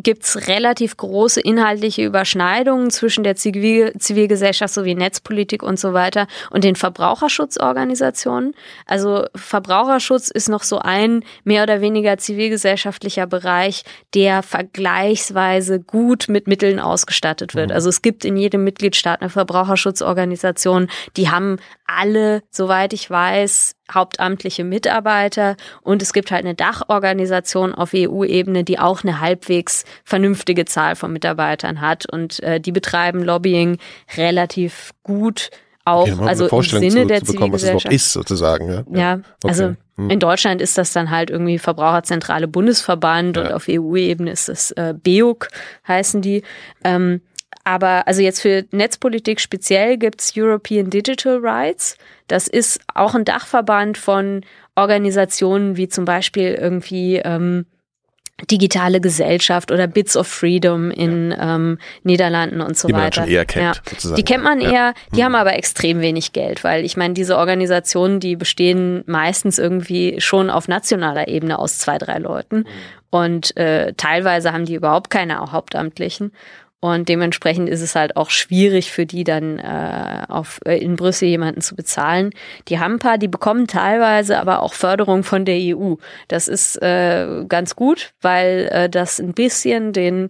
gibt's relativ große inhaltliche Überschneidungen zwischen der Zivil Zivilgesellschaft sowie Netzpolitik und so weiter und den Verbraucherschutzorganisationen. Also Verbraucherschutz ist noch so ein mehr oder weniger zivilgesellschaftlicher Bereich, der vergleichsweise gut mit Mitteln ausgestattet wird. Mhm. Also es gibt in jedem Mitgliedstaat eine Verbraucherschutzorganisation, die haben alle, soweit ich weiß, hauptamtliche Mitarbeiter und es gibt halt eine Dachorganisation auf EU-Ebene, die auch eine halbwegs vernünftige Zahl von Mitarbeitern hat und äh, die betreiben Lobbying relativ gut auch, okay, also im Sinne zu, der zu bekommen, was es überhaupt ist sozusagen. Ja, ja. okay. also hm. in Deutschland ist das dann halt irgendwie Verbraucherzentrale Bundesverband ja. und auf EU-Ebene ist es äh, BEUC heißen die. Ähm, aber also jetzt für Netzpolitik speziell gibt's European Digital Rights. Das ist auch ein Dachverband von Organisationen wie zum Beispiel irgendwie ähm, digitale Gesellschaft oder Bits of Freedom in ja. ähm, Niederlanden und so die weiter. Man schon eher kennt, ja. Die kennt man ja. eher, die mhm. haben aber extrem wenig Geld, weil ich meine, diese Organisationen, die bestehen meistens irgendwie schon auf nationaler Ebene aus zwei, drei Leuten. Mhm. Und äh, teilweise haben die überhaupt keine Hauptamtlichen. Und dementsprechend ist es halt auch schwierig für die dann äh, auf, äh, in Brüssel jemanden zu bezahlen. Die haben paar, die bekommen teilweise aber auch Förderung von der EU. Das ist äh, ganz gut, weil äh, das ein bisschen den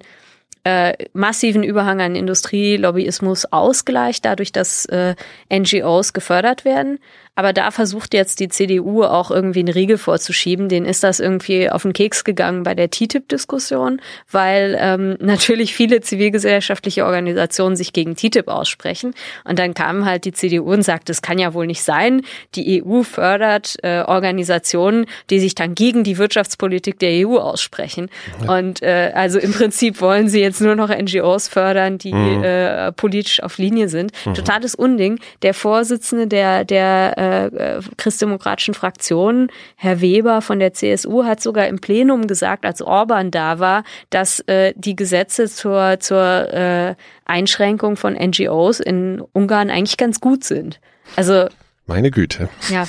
äh, massiven Überhang an Industrielobbyismus ausgleicht, dadurch, dass äh, NGOs gefördert werden. Aber da versucht jetzt die CDU auch irgendwie einen Riegel vorzuschieben. Den ist das irgendwie auf den Keks gegangen bei der TTIP-Diskussion, weil ähm, natürlich viele zivilgesellschaftliche Organisationen sich gegen TTIP aussprechen. Und dann kam halt die CDU und sagte, es kann ja wohl nicht sein. Die EU fördert äh, Organisationen, die sich dann gegen die Wirtschaftspolitik der EU aussprechen. Ja. Und äh, also im Prinzip wollen sie jetzt nur noch NGOs fördern, die mhm. äh, politisch auf Linie sind. Mhm. Totales Unding. Der Vorsitzende der, der äh, äh, christdemokratischen Fraktion, Herr Weber von der CSU, hat sogar im Plenum gesagt, als Orban da war, dass äh, die Gesetze zur, zur äh, Einschränkung von NGOs in Ungarn eigentlich ganz gut sind. Also meine Güte. Ja.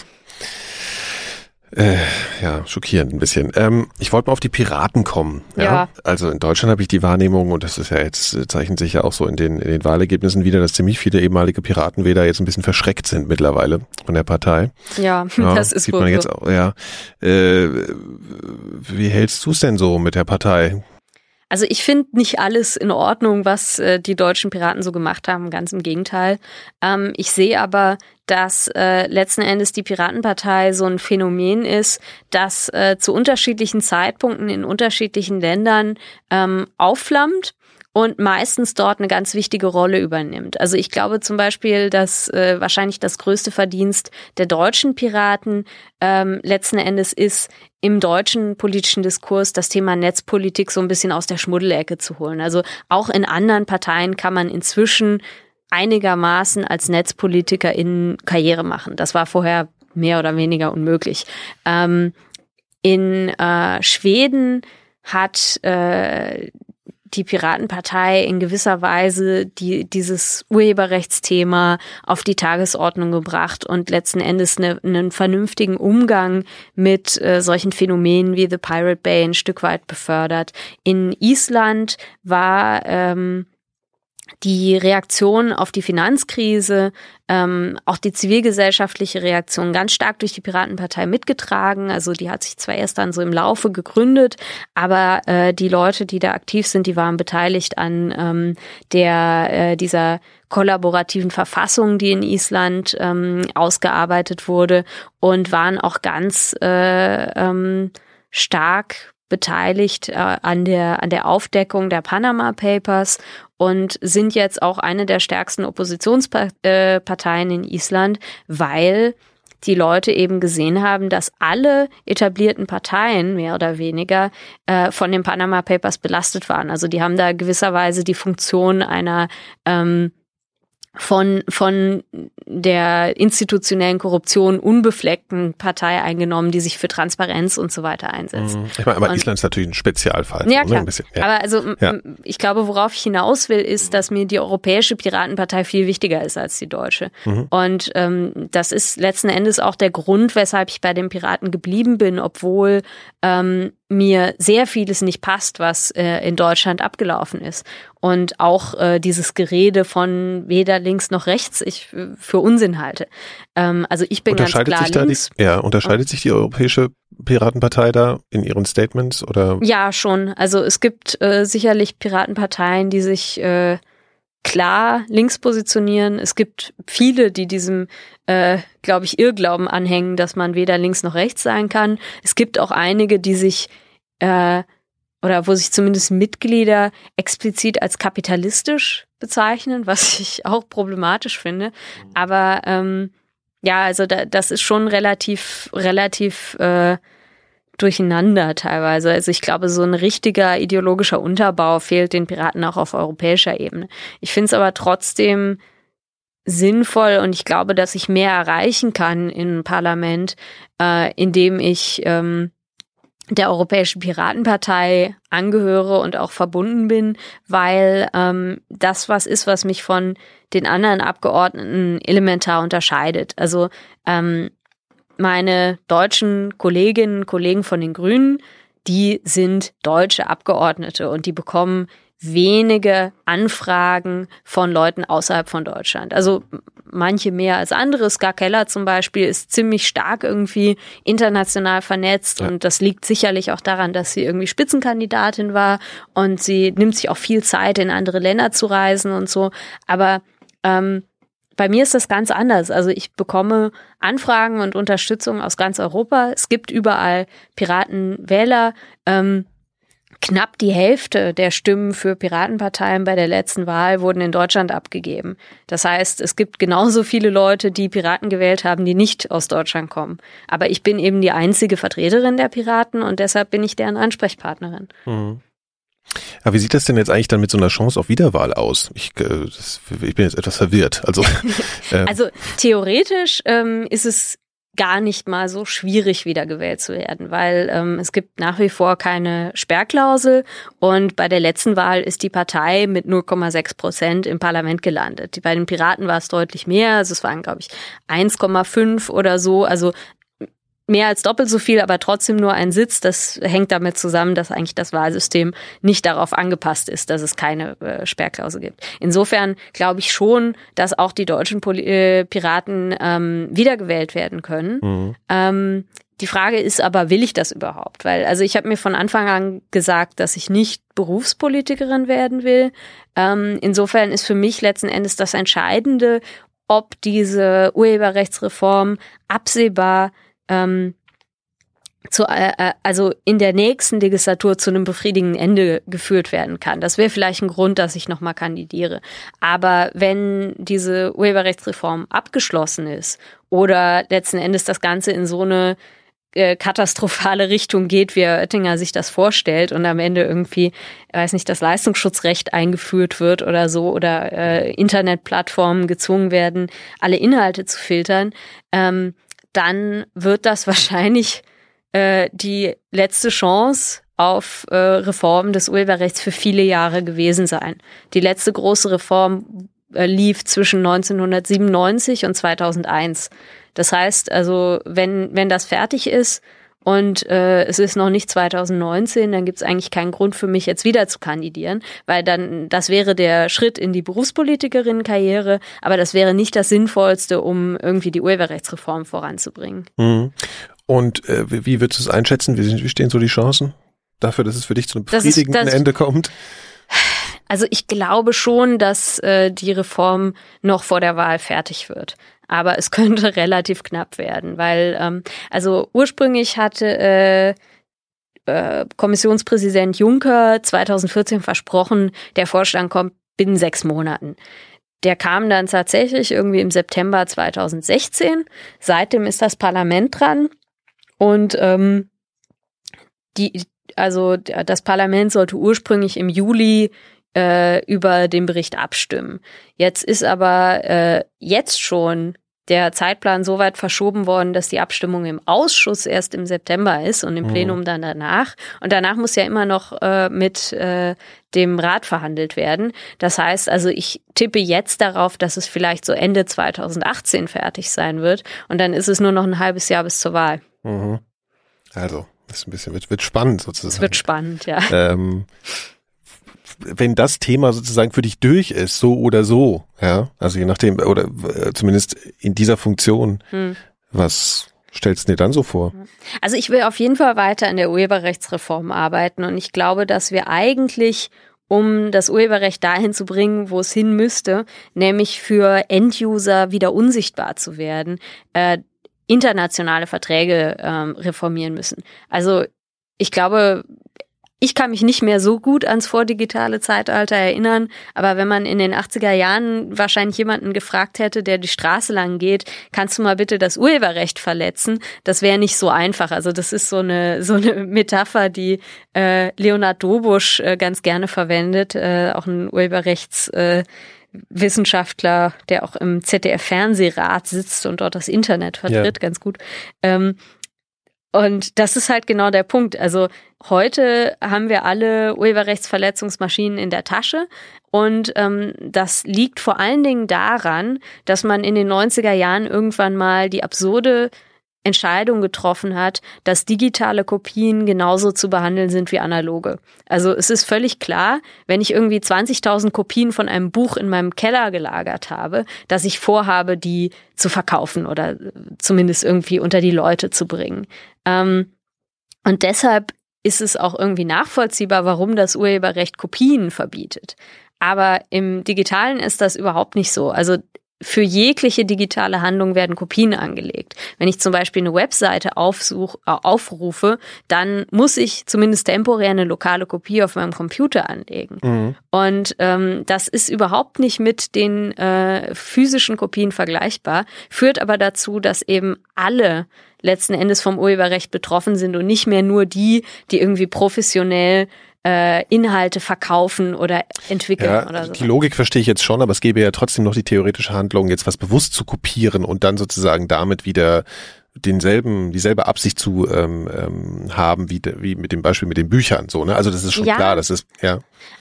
Äh, ja, schockierend ein bisschen. Ähm, ich wollte mal auf die Piraten kommen. Ja? ja. Also in Deutschland habe ich die Wahrnehmung, und das ist ja jetzt, zeichnet sich ja auch so in den, in den Wahlergebnissen wieder, dass ziemlich viele ehemalige Piratenwähler jetzt ein bisschen verschreckt sind mittlerweile von der Partei. Ja, ja das ist sieht wohl man jetzt auch, ja. Äh, wie hältst du es denn so mit der Partei? Also ich finde nicht alles in Ordnung, was äh, die deutschen Piraten so gemacht haben, ganz im Gegenteil. Ähm, ich sehe aber, dass äh, letzten Endes die Piratenpartei so ein Phänomen ist, das äh, zu unterschiedlichen Zeitpunkten in unterschiedlichen Ländern ähm, aufflammt und meistens dort eine ganz wichtige Rolle übernimmt. Also ich glaube zum Beispiel, dass äh, wahrscheinlich das größte Verdienst der deutschen Piraten ähm, letzten Endes ist, im deutschen politischen Diskurs das Thema Netzpolitik so ein bisschen aus der Schmuddelecke zu holen. Also auch in anderen Parteien kann man inzwischen einigermaßen als Netzpolitiker in Karriere machen. Das war vorher mehr oder weniger unmöglich. Ähm, in äh, Schweden hat äh, die Piratenpartei in gewisser Weise die, dieses Urheberrechtsthema auf die Tagesordnung gebracht und letzten Endes eine, einen vernünftigen Umgang mit äh, solchen Phänomenen wie The Pirate Bay ein Stück weit befördert. In Island war ähm, die Reaktion auf die Finanzkrise, ähm, auch die zivilgesellschaftliche Reaktion ganz stark durch die Piratenpartei mitgetragen. Also die hat sich zwar erst dann so im Laufe gegründet, aber äh, die Leute, die da aktiv sind, die waren beteiligt an ähm, der äh, dieser kollaborativen Verfassung, die in Island ähm, ausgearbeitet wurde und waren auch ganz äh, ähm, stark beteiligt äh, an der an der Aufdeckung der Panama Papers und sind jetzt auch eine der stärksten Oppositionsparteien in Island, weil die Leute eben gesehen haben, dass alle etablierten Parteien mehr oder weniger äh, von den Panama Papers belastet waren. Also die haben da gewisserweise die Funktion einer ähm, von, von der institutionellen Korruption unbefleckten Partei eingenommen, die sich für Transparenz und so weiter einsetzt. Mhm. Ich meine, aber und, Island ist natürlich ein Spezialfall. Ja, klar. Bisschen, ja. Aber also, ja. ich glaube, worauf ich hinaus will, ist, dass mir die Europäische Piratenpartei viel wichtiger ist als die deutsche. Mhm. Und ähm, das ist letzten Endes auch der Grund, weshalb ich bei den Piraten geblieben bin, obwohl ähm, mir sehr vieles nicht passt, was äh, in Deutschland abgelaufen ist. Und auch äh, dieses Gerede von weder links noch rechts ich äh, für Unsinn halte. Ähm, also ich bin ganz klar sich links. Die, ja, unterscheidet sich die Europäische Piratenpartei da in ihren Statements oder? Ja, schon. Also es gibt äh, sicherlich Piratenparteien, die sich äh, klar links positionieren. Es gibt viele, die diesem, äh, glaube ich, Irrglauben anhängen, dass man weder links noch rechts sein kann. Es gibt auch einige, die sich äh, oder wo sich zumindest Mitglieder explizit als kapitalistisch bezeichnen, was ich auch problematisch finde. Aber ähm, ja, also da, das ist schon relativ, relativ äh, durcheinander teilweise. Also ich glaube, so ein richtiger ideologischer Unterbau fehlt den Piraten auch auf europäischer Ebene. Ich finde es aber trotzdem sinnvoll und ich glaube, dass ich mehr erreichen kann im Parlament, äh, indem ich ähm, der Europäischen Piratenpartei angehöre und auch verbunden bin, weil ähm, das was ist, was mich von den anderen Abgeordneten elementar unterscheidet. Also ähm, meine deutschen Kolleginnen und Kollegen von den Grünen, die sind deutsche Abgeordnete und die bekommen wenige Anfragen von Leuten außerhalb von Deutschland. Also manche mehr als andere. Ska Keller zum Beispiel ist ziemlich stark irgendwie international vernetzt ja. und das liegt sicherlich auch daran, dass sie irgendwie Spitzenkandidatin war und sie nimmt sich auch viel Zeit, in andere Länder zu reisen und so. Aber ähm, bei mir ist das ganz anders. Also ich bekomme Anfragen und Unterstützung aus ganz Europa. Es gibt überall Piratenwähler. Ähm, knapp die Hälfte der Stimmen für Piratenparteien bei der letzten Wahl wurden in Deutschland abgegeben. Das heißt, es gibt genauso viele Leute, die Piraten gewählt haben, die nicht aus Deutschland kommen. Aber ich bin eben die einzige Vertreterin der Piraten und deshalb bin ich deren Ansprechpartnerin. Mhm. Aber wie sieht das denn jetzt eigentlich dann mit so einer Chance auf Wiederwahl aus? Ich, äh, das, ich bin jetzt etwas verwirrt. Also, äh. also theoretisch ähm, ist es gar nicht mal so schwierig, wiedergewählt zu werden, weil ähm, es gibt nach wie vor keine Sperrklausel und bei der letzten Wahl ist die Partei mit 0,6 Prozent im Parlament gelandet. Bei den Piraten war es deutlich mehr, also es waren, glaube ich, 1,5 oder so. Also mehr als doppelt so viel, aber trotzdem nur ein Sitz. Das hängt damit zusammen, dass eigentlich das Wahlsystem nicht darauf angepasst ist, dass es keine äh, Sperrklausel gibt. Insofern glaube ich schon, dass auch die deutschen Poli äh, Piraten ähm, wiedergewählt werden können. Mhm. Ähm, die Frage ist aber, will ich das überhaupt? Weil, also ich habe mir von Anfang an gesagt, dass ich nicht Berufspolitikerin werden will. Ähm, insofern ist für mich letzten Endes das Entscheidende, ob diese Urheberrechtsreform absehbar ähm, zu, äh, äh, also in der nächsten Legislatur zu einem befriedigenden Ende geführt werden kann. Das wäre vielleicht ein Grund, dass ich nochmal kandidiere. Aber wenn diese Urheberrechtsreform abgeschlossen ist oder letzten Endes das Ganze in so eine äh, katastrophale Richtung geht, wie Herr Oettinger sich das vorstellt und am Ende irgendwie, weiß nicht, das Leistungsschutzrecht eingeführt wird oder so oder äh, Internetplattformen gezwungen werden, alle Inhalte zu filtern, ähm, dann wird das wahrscheinlich äh, die letzte Chance auf äh, Reform des Urheberrechts für viele Jahre gewesen sein. Die letzte große Reform äh, lief zwischen 1997 und 2001. Das heißt also, wenn, wenn das fertig ist, und äh, es ist noch nicht 2019, dann gibt es eigentlich keinen Grund für mich jetzt wieder zu kandidieren, weil dann das wäre der Schritt in die Berufspolitikerinnenkarriere, aber das wäre nicht das Sinnvollste, um irgendwie die Urheberrechtsreform voranzubringen. Mhm. Und äh, wie würdest du es einschätzen? Wie, wie stehen so die Chancen dafür, dass es für dich zu einem befriedigenden ist, Ende kommt? Also ich glaube schon, dass äh, die Reform noch vor der Wahl fertig wird aber es könnte relativ knapp werden, weil ähm, also ursprünglich hatte äh, äh, Kommissionspräsident Juncker 2014 versprochen, der Vorschlag kommt binnen sechs Monaten. Der kam dann tatsächlich irgendwie im September 2016. Seitdem ist das Parlament dran und ähm, die, also das Parlament sollte ursprünglich im Juli äh, über den Bericht abstimmen. Jetzt ist aber äh, jetzt schon der Zeitplan so weit verschoben worden, dass die Abstimmung im Ausschuss erst im September ist und im mhm. Plenum dann danach. Und danach muss ja immer noch äh, mit äh, dem Rat verhandelt werden. Das heißt also, ich tippe jetzt darauf, dass es vielleicht so Ende 2018 fertig sein wird. Und dann ist es nur noch ein halbes Jahr bis zur Wahl. Mhm. Also, das ist ein bisschen, wird, wird spannend sozusagen. Es wird spannend, ja. Ähm, wenn das Thema sozusagen für dich durch ist, so oder so, ja, also je nachdem, oder äh, zumindest in dieser Funktion, hm. was stellst du dir dann so vor? Also ich will auf jeden Fall weiter in der Urheberrechtsreform arbeiten und ich glaube, dass wir eigentlich um das Urheberrecht dahin zu bringen, wo es hin müsste, nämlich für Enduser wieder unsichtbar zu werden, äh, internationale Verträge ähm, reformieren müssen. Also ich glaube, ich kann mich nicht mehr so gut ans vordigitale Zeitalter erinnern, aber wenn man in den 80er Jahren wahrscheinlich jemanden gefragt hätte, der die Straße lang geht, kannst du mal bitte das Urheberrecht verletzen? Das wäre nicht so einfach. Also das ist so eine so eine Metapher, die äh, Leonard Dobusch äh, ganz gerne verwendet, äh, auch ein Urheberrechts äh, Wissenschaftler, der auch im ZDF-Fernsehrat sitzt und dort das Internet vertritt, ja. ganz gut. Ähm, und das ist halt genau der Punkt. Also heute haben wir alle Urheberrechtsverletzungsmaschinen in der Tasche. Und ähm, das liegt vor allen Dingen daran, dass man in den 90er Jahren irgendwann mal die absurde Entscheidung getroffen hat, dass digitale Kopien genauso zu behandeln sind wie analoge. Also es ist völlig klar, wenn ich irgendwie 20.000 Kopien von einem Buch in meinem Keller gelagert habe, dass ich vorhabe, die zu verkaufen oder zumindest irgendwie unter die Leute zu bringen. Ähm, und deshalb ist es auch irgendwie nachvollziehbar, warum das Urheberrecht Kopien verbietet. Aber im Digitalen ist das überhaupt nicht so. Also für jegliche digitale Handlung werden Kopien angelegt. Wenn ich zum Beispiel eine Webseite aufsuch, äh, aufrufe, dann muss ich zumindest temporär eine lokale Kopie auf meinem Computer anlegen. Mhm. Und ähm, das ist überhaupt nicht mit den äh, physischen Kopien vergleichbar, führt aber dazu, dass eben alle letzten Endes vom Urheberrecht betroffen sind und nicht mehr nur die, die irgendwie professionell äh, Inhalte verkaufen oder entwickeln ja, oder so. Die Logik verstehe ich jetzt schon, aber es gäbe ja trotzdem noch die theoretische Handlung, jetzt was bewusst zu kopieren und dann sozusagen damit wieder denselben, dieselbe Absicht zu ähm, ähm, haben wie, wie mit dem Beispiel mit den Büchern. So, ne? Also das ist schon ja. klar, das ist, ja.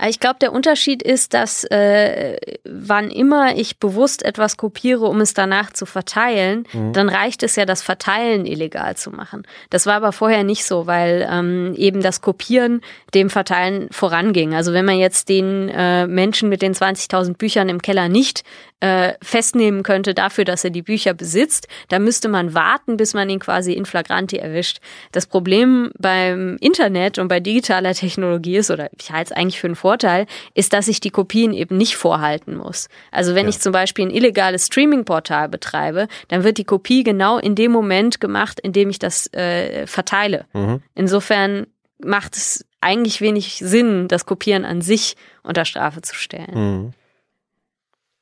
Ich glaube, der Unterschied ist, dass äh, wann immer ich bewusst etwas kopiere, um es danach zu verteilen, mhm. dann reicht es ja, das Verteilen illegal zu machen. Das war aber vorher nicht so, weil ähm, eben das Kopieren dem Verteilen voranging. Also wenn man jetzt den äh, Menschen mit den 20.000 Büchern im Keller nicht äh, festnehmen könnte dafür, dass er die Bücher besitzt, dann müsste man warten, bis man ihn quasi in flagranti erwischt. Das Problem beim Internet und bei digitaler Technologie ist, oder ich halte es eigentlich für einen Vorteil, ist, dass ich die Kopien eben nicht vorhalten muss. Also wenn ja. ich zum Beispiel ein illegales Streaming-Portal betreibe, dann wird die Kopie genau in dem Moment gemacht, in dem ich das äh, verteile. Mhm. Insofern macht es eigentlich wenig Sinn, das Kopieren an sich unter Strafe zu stellen. Mhm.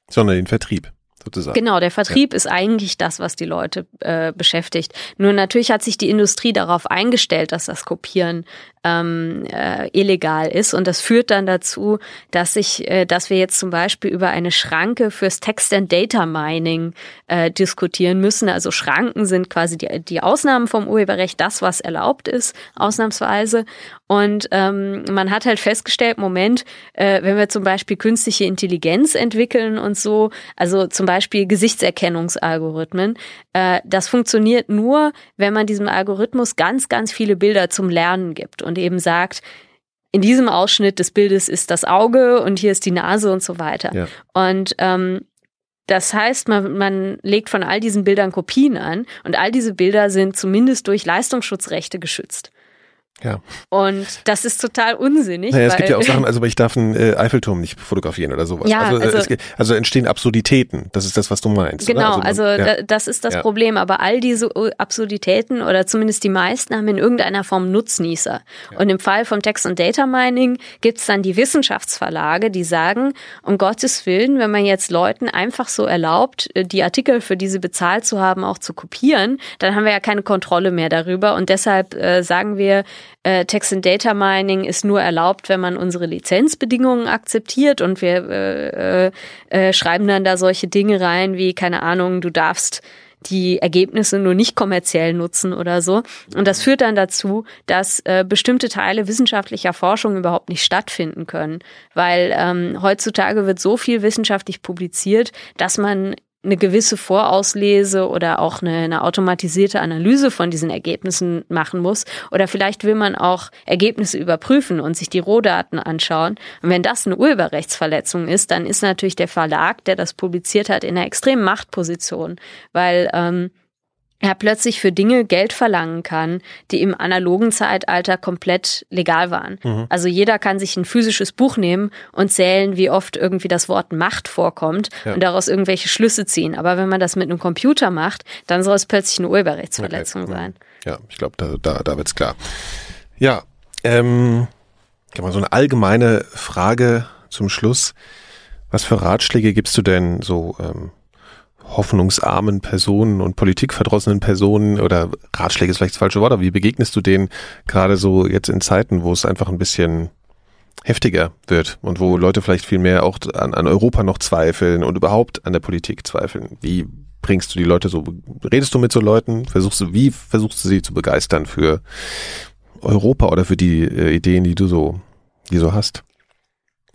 Sondern den Vertrieb sozusagen. Genau, der Vertrieb ja. ist eigentlich das, was die Leute äh, beschäftigt. Nur natürlich hat sich die Industrie darauf eingestellt, dass das Kopieren ähm, äh, illegal ist. Und das führt dann dazu, dass ich, äh, dass wir jetzt zum Beispiel über eine Schranke fürs Text and Data Mining äh, diskutieren müssen. Also Schranken sind quasi die, die Ausnahmen vom Urheberrecht, das, was erlaubt ist, ausnahmsweise. Und ähm, man hat halt festgestellt, Moment, äh, wenn wir zum Beispiel künstliche Intelligenz entwickeln und so, also zum Beispiel Gesichtserkennungsalgorithmen, äh, das funktioniert nur, wenn man diesem Algorithmus ganz, ganz viele Bilder zum Lernen gibt und eben sagt, in diesem Ausschnitt des Bildes ist das Auge und hier ist die Nase und so weiter. Ja. Und ähm, das heißt, man, man legt von all diesen Bildern Kopien an und all diese Bilder sind zumindest durch Leistungsschutzrechte geschützt. Ja. Und das ist total unsinnig. Naja, es gibt ja auch Sachen, also ich darf einen äh, Eiffelturm nicht fotografieren oder sowas. Ja, also, also, es, also entstehen Absurditäten. Das ist das, was du meinst. Genau, also, also ja. das ist das ja. Problem. Aber all diese Absurditäten oder zumindest die meisten haben in irgendeiner Form Nutznießer. Ja. Und im Fall vom Text- und Data Mining gibt's dann die Wissenschaftsverlage, die sagen, um Gottes Willen, wenn man jetzt Leuten einfach so erlaubt, äh, die Artikel, für die sie bezahlt zu haben, auch zu kopieren, dann haben wir ja keine Kontrolle mehr darüber. Und deshalb äh, sagen wir, äh, Text and Data Mining ist nur erlaubt, wenn man unsere Lizenzbedingungen akzeptiert und wir äh, äh, äh, schreiben dann da solche Dinge rein wie, keine Ahnung, du darfst die Ergebnisse nur nicht kommerziell nutzen oder so. Und das führt dann dazu, dass äh, bestimmte Teile wissenschaftlicher Forschung überhaupt nicht stattfinden können, weil ähm, heutzutage wird so viel wissenschaftlich publiziert, dass man eine gewisse Vorauslese oder auch eine, eine, automatisierte Analyse von diesen Ergebnissen machen muss. Oder vielleicht will man auch Ergebnisse überprüfen und sich die Rohdaten anschauen. Und wenn das eine Urheberrechtsverletzung ist, dann ist natürlich der Verlag, der das publiziert hat, in einer extremen Machtposition, weil ähm, er plötzlich für Dinge Geld verlangen kann, die im analogen Zeitalter komplett legal waren. Mhm. Also jeder kann sich ein physisches Buch nehmen und zählen, wie oft irgendwie das Wort Macht vorkommt ja. und daraus irgendwelche Schlüsse ziehen. Aber wenn man das mit einem Computer macht, dann soll es plötzlich eine Urheberrechtsverletzung okay. sein. Ja, ich glaube, da, da, da wird's klar. Ja, ähm, Mal so eine allgemeine Frage zum Schluss. Was für Ratschläge gibst du denn so ähm, hoffnungsarmen Personen und politikverdrossenen Personen oder Ratschläge ist vielleicht das falsche Wort, aber wie begegnest du denen gerade so jetzt in Zeiten, wo es einfach ein bisschen heftiger wird und wo Leute vielleicht viel mehr auch an, an Europa noch zweifeln und überhaupt an der Politik zweifeln? Wie bringst du die Leute so, redest du mit so Leuten? Versuchst du, wie versuchst du sie zu begeistern für Europa oder für die äh, Ideen, die du so, die so hast?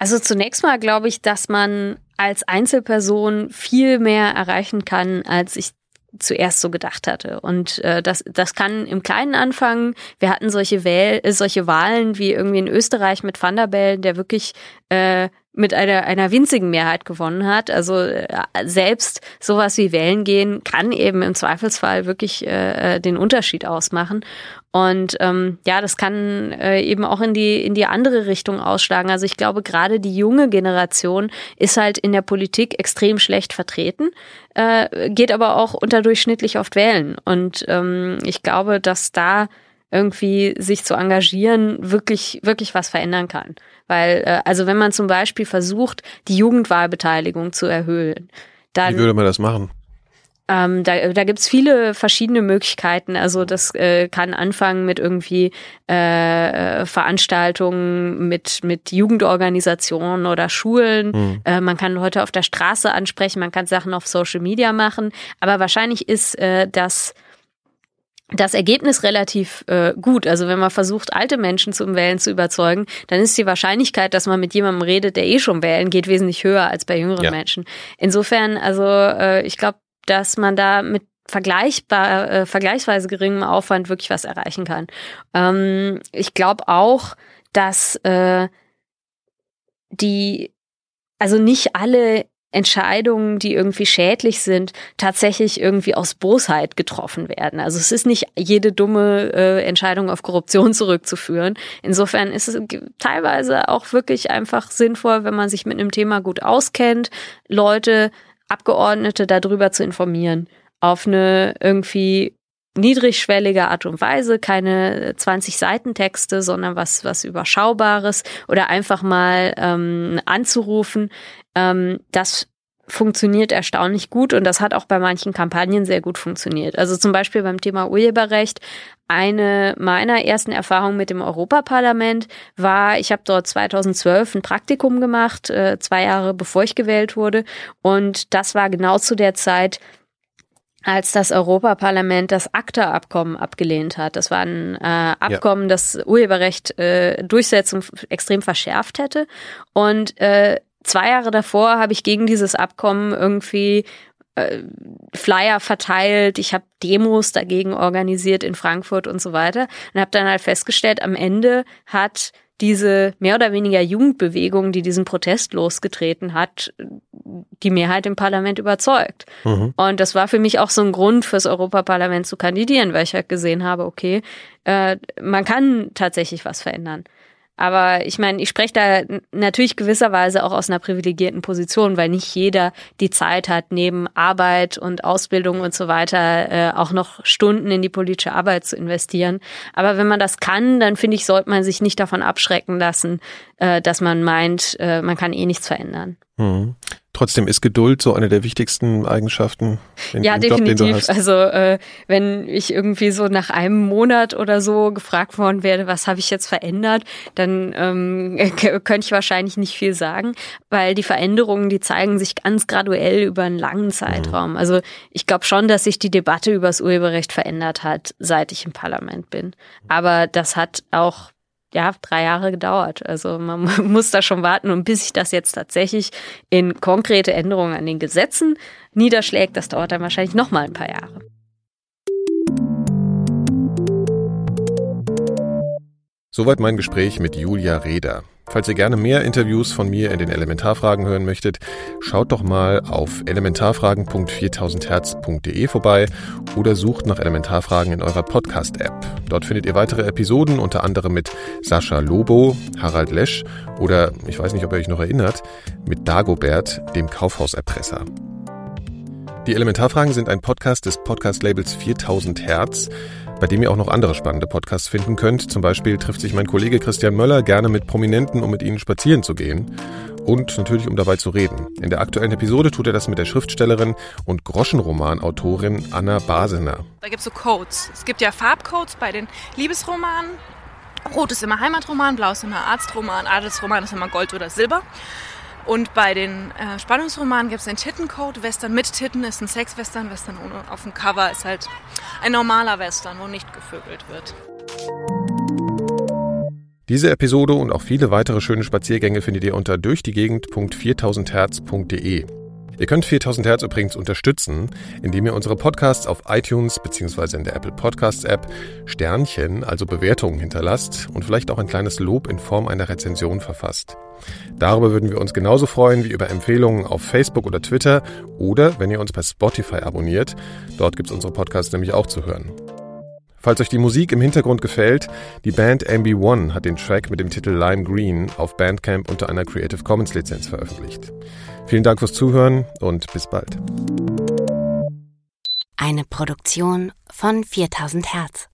Also zunächst mal glaube ich, dass man als Einzelperson viel mehr erreichen kann, als ich zuerst so gedacht hatte. Und äh, das, das kann im Kleinen anfangen. Wir hatten solche, Wähl äh, solche Wahlen wie irgendwie in Österreich mit Van der Bellen, der wirklich äh, mit einer, einer winzigen Mehrheit gewonnen hat. Also äh, selbst sowas wie Wählen gehen kann eben im Zweifelsfall wirklich äh, den Unterschied ausmachen. Und ähm, ja, das kann äh, eben auch in die in die andere Richtung ausschlagen. Also ich glaube, gerade die junge Generation ist halt in der Politik extrem schlecht vertreten, äh, geht aber auch unterdurchschnittlich oft wählen. Und ähm, ich glaube, dass da irgendwie sich zu engagieren wirklich wirklich was verändern kann. Weil äh, also wenn man zum Beispiel versucht, die Jugendwahlbeteiligung zu erhöhen, dann wie würde man das machen? Ähm, da da gibt es viele verschiedene Möglichkeiten. Also das äh, kann anfangen mit irgendwie äh, Veranstaltungen mit, mit Jugendorganisationen oder Schulen. Mhm. Äh, man kann Leute auf der Straße ansprechen, man kann Sachen auf Social Media machen. Aber wahrscheinlich ist äh, das das Ergebnis relativ äh, gut. Also wenn man versucht, alte Menschen zum Wählen zu überzeugen, dann ist die Wahrscheinlichkeit, dass man mit jemandem redet, der eh schon wählen geht, wesentlich höher als bei jüngeren ja. Menschen. Insofern, also äh, ich glaube, dass man da mit vergleichbar, äh, vergleichsweise geringem Aufwand wirklich was erreichen kann. Ähm, ich glaube auch, dass äh, die, also nicht alle Entscheidungen, die irgendwie schädlich sind, tatsächlich irgendwie aus Bosheit getroffen werden. Also es ist nicht jede dumme äh, Entscheidung auf Korruption zurückzuführen. Insofern ist es teilweise auch wirklich einfach sinnvoll, wenn man sich mit einem Thema gut auskennt, Leute Abgeordnete darüber zu informieren. Auf eine irgendwie niedrigschwellige Art und Weise, keine 20 Seiten Texte, sondern was, was Überschaubares oder einfach mal ähm, anzurufen. Ähm, das funktioniert erstaunlich gut und das hat auch bei manchen Kampagnen sehr gut funktioniert. Also zum Beispiel beim Thema Urheberrecht. Eine meiner ersten Erfahrungen mit dem Europaparlament war, ich habe dort 2012 ein Praktikum gemacht, äh, zwei Jahre bevor ich gewählt wurde. Und das war genau zu der Zeit, als das Europaparlament das ACTA-Abkommen abgelehnt hat. Das war ein äh, Abkommen, ja. das Urheberrecht äh, Durchsetzung extrem verschärft hätte. Und äh, zwei Jahre davor habe ich gegen dieses Abkommen irgendwie äh, Flyer verteilt, ich habe Demos dagegen organisiert in Frankfurt und so weiter und habe dann halt festgestellt, am Ende hat diese mehr oder weniger Jugendbewegung, die diesen Protest losgetreten hat, die Mehrheit im Parlament überzeugt. Mhm. Und das war für mich auch so ein Grund, fürs Europaparlament zu kandidieren, weil ich halt gesehen habe, okay, äh, man kann tatsächlich was verändern. Aber ich meine, ich spreche da natürlich gewisserweise auch aus einer privilegierten Position, weil nicht jeder die Zeit hat, neben Arbeit und Ausbildung und so weiter äh, auch noch Stunden in die politische Arbeit zu investieren. Aber wenn man das kann, dann finde ich, sollte man sich nicht davon abschrecken lassen, äh, dass man meint, äh, man kann eh nichts verändern. Mhm. Trotzdem ist Geduld so eine der wichtigsten Eigenschaften. In, ja, definitiv. also äh, wenn ich irgendwie so nach einem Monat oder so gefragt worden werde, was habe ich jetzt verändert, dann ähm, könnte ich wahrscheinlich nicht viel sagen, weil die Veränderungen, die zeigen sich ganz graduell über einen langen Zeitraum. Mhm. Also ich glaube schon, dass sich die Debatte über das Urheberrecht verändert hat, seit ich im Parlament bin. Aber das hat auch ja, drei Jahre gedauert. Also man muss da schon warten und bis sich das jetzt tatsächlich in konkrete Änderungen an den Gesetzen niederschlägt, das dauert dann wahrscheinlich noch mal ein paar Jahre. Soweit mein Gespräch mit Julia Reda. Falls ihr gerne mehr Interviews von mir in den Elementarfragen hören möchtet, schaut doch mal auf elementarfragen.4000herz.de vorbei oder sucht nach Elementarfragen in eurer Podcast-App. Dort findet ihr weitere Episoden, unter anderem mit Sascha Lobo, Harald Lesch oder, ich weiß nicht, ob ihr euch noch erinnert, mit Dagobert, dem Kaufhauserpresser. Die Elementarfragen sind ein Podcast des Podcast-Labels 4000 Hertz, bei dem ihr auch noch andere spannende Podcasts finden könnt. Zum Beispiel trifft sich mein Kollege Christian Möller gerne mit Prominenten, um mit ihnen spazieren zu gehen und natürlich um dabei zu reden. In der aktuellen Episode tut er das mit der Schriftstellerin und Groschenroman-Autorin Anna Basener. Da gibt es so Codes. Es gibt ja Farbcodes bei den Liebesromanen. Rot ist immer Heimatroman, Blau ist immer Arztroman, Adelsroman ist immer Gold oder Silber. Und bei den äh, Spannungsromanen gibt es den Tittencode. Western mit Titten ist ein Sex-Western. Western ohne, auf dem Cover ist halt ein normaler Western, wo nicht gevögelt wird. Diese Episode und auch viele weitere schöne Spaziergänge findet ihr unter durchdie-gegend.4000herz.de. Ihr könnt 4000 Hertz übrigens unterstützen, indem ihr unsere Podcasts auf iTunes bzw. in der Apple Podcasts App Sternchen, also Bewertungen hinterlasst und vielleicht auch ein kleines Lob in Form einer Rezension verfasst. Darüber würden wir uns genauso freuen wie über Empfehlungen auf Facebook oder Twitter oder wenn ihr uns bei Spotify abonniert. Dort gibt es unsere Podcasts nämlich auch zu hören. Falls euch die Musik im Hintergrund gefällt, die Band MB1 hat den Track mit dem Titel Lime Green auf Bandcamp unter einer Creative Commons Lizenz veröffentlicht. Vielen Dank fürs Zuhören und bis bald. Eine Produktion von 4000 Hertz.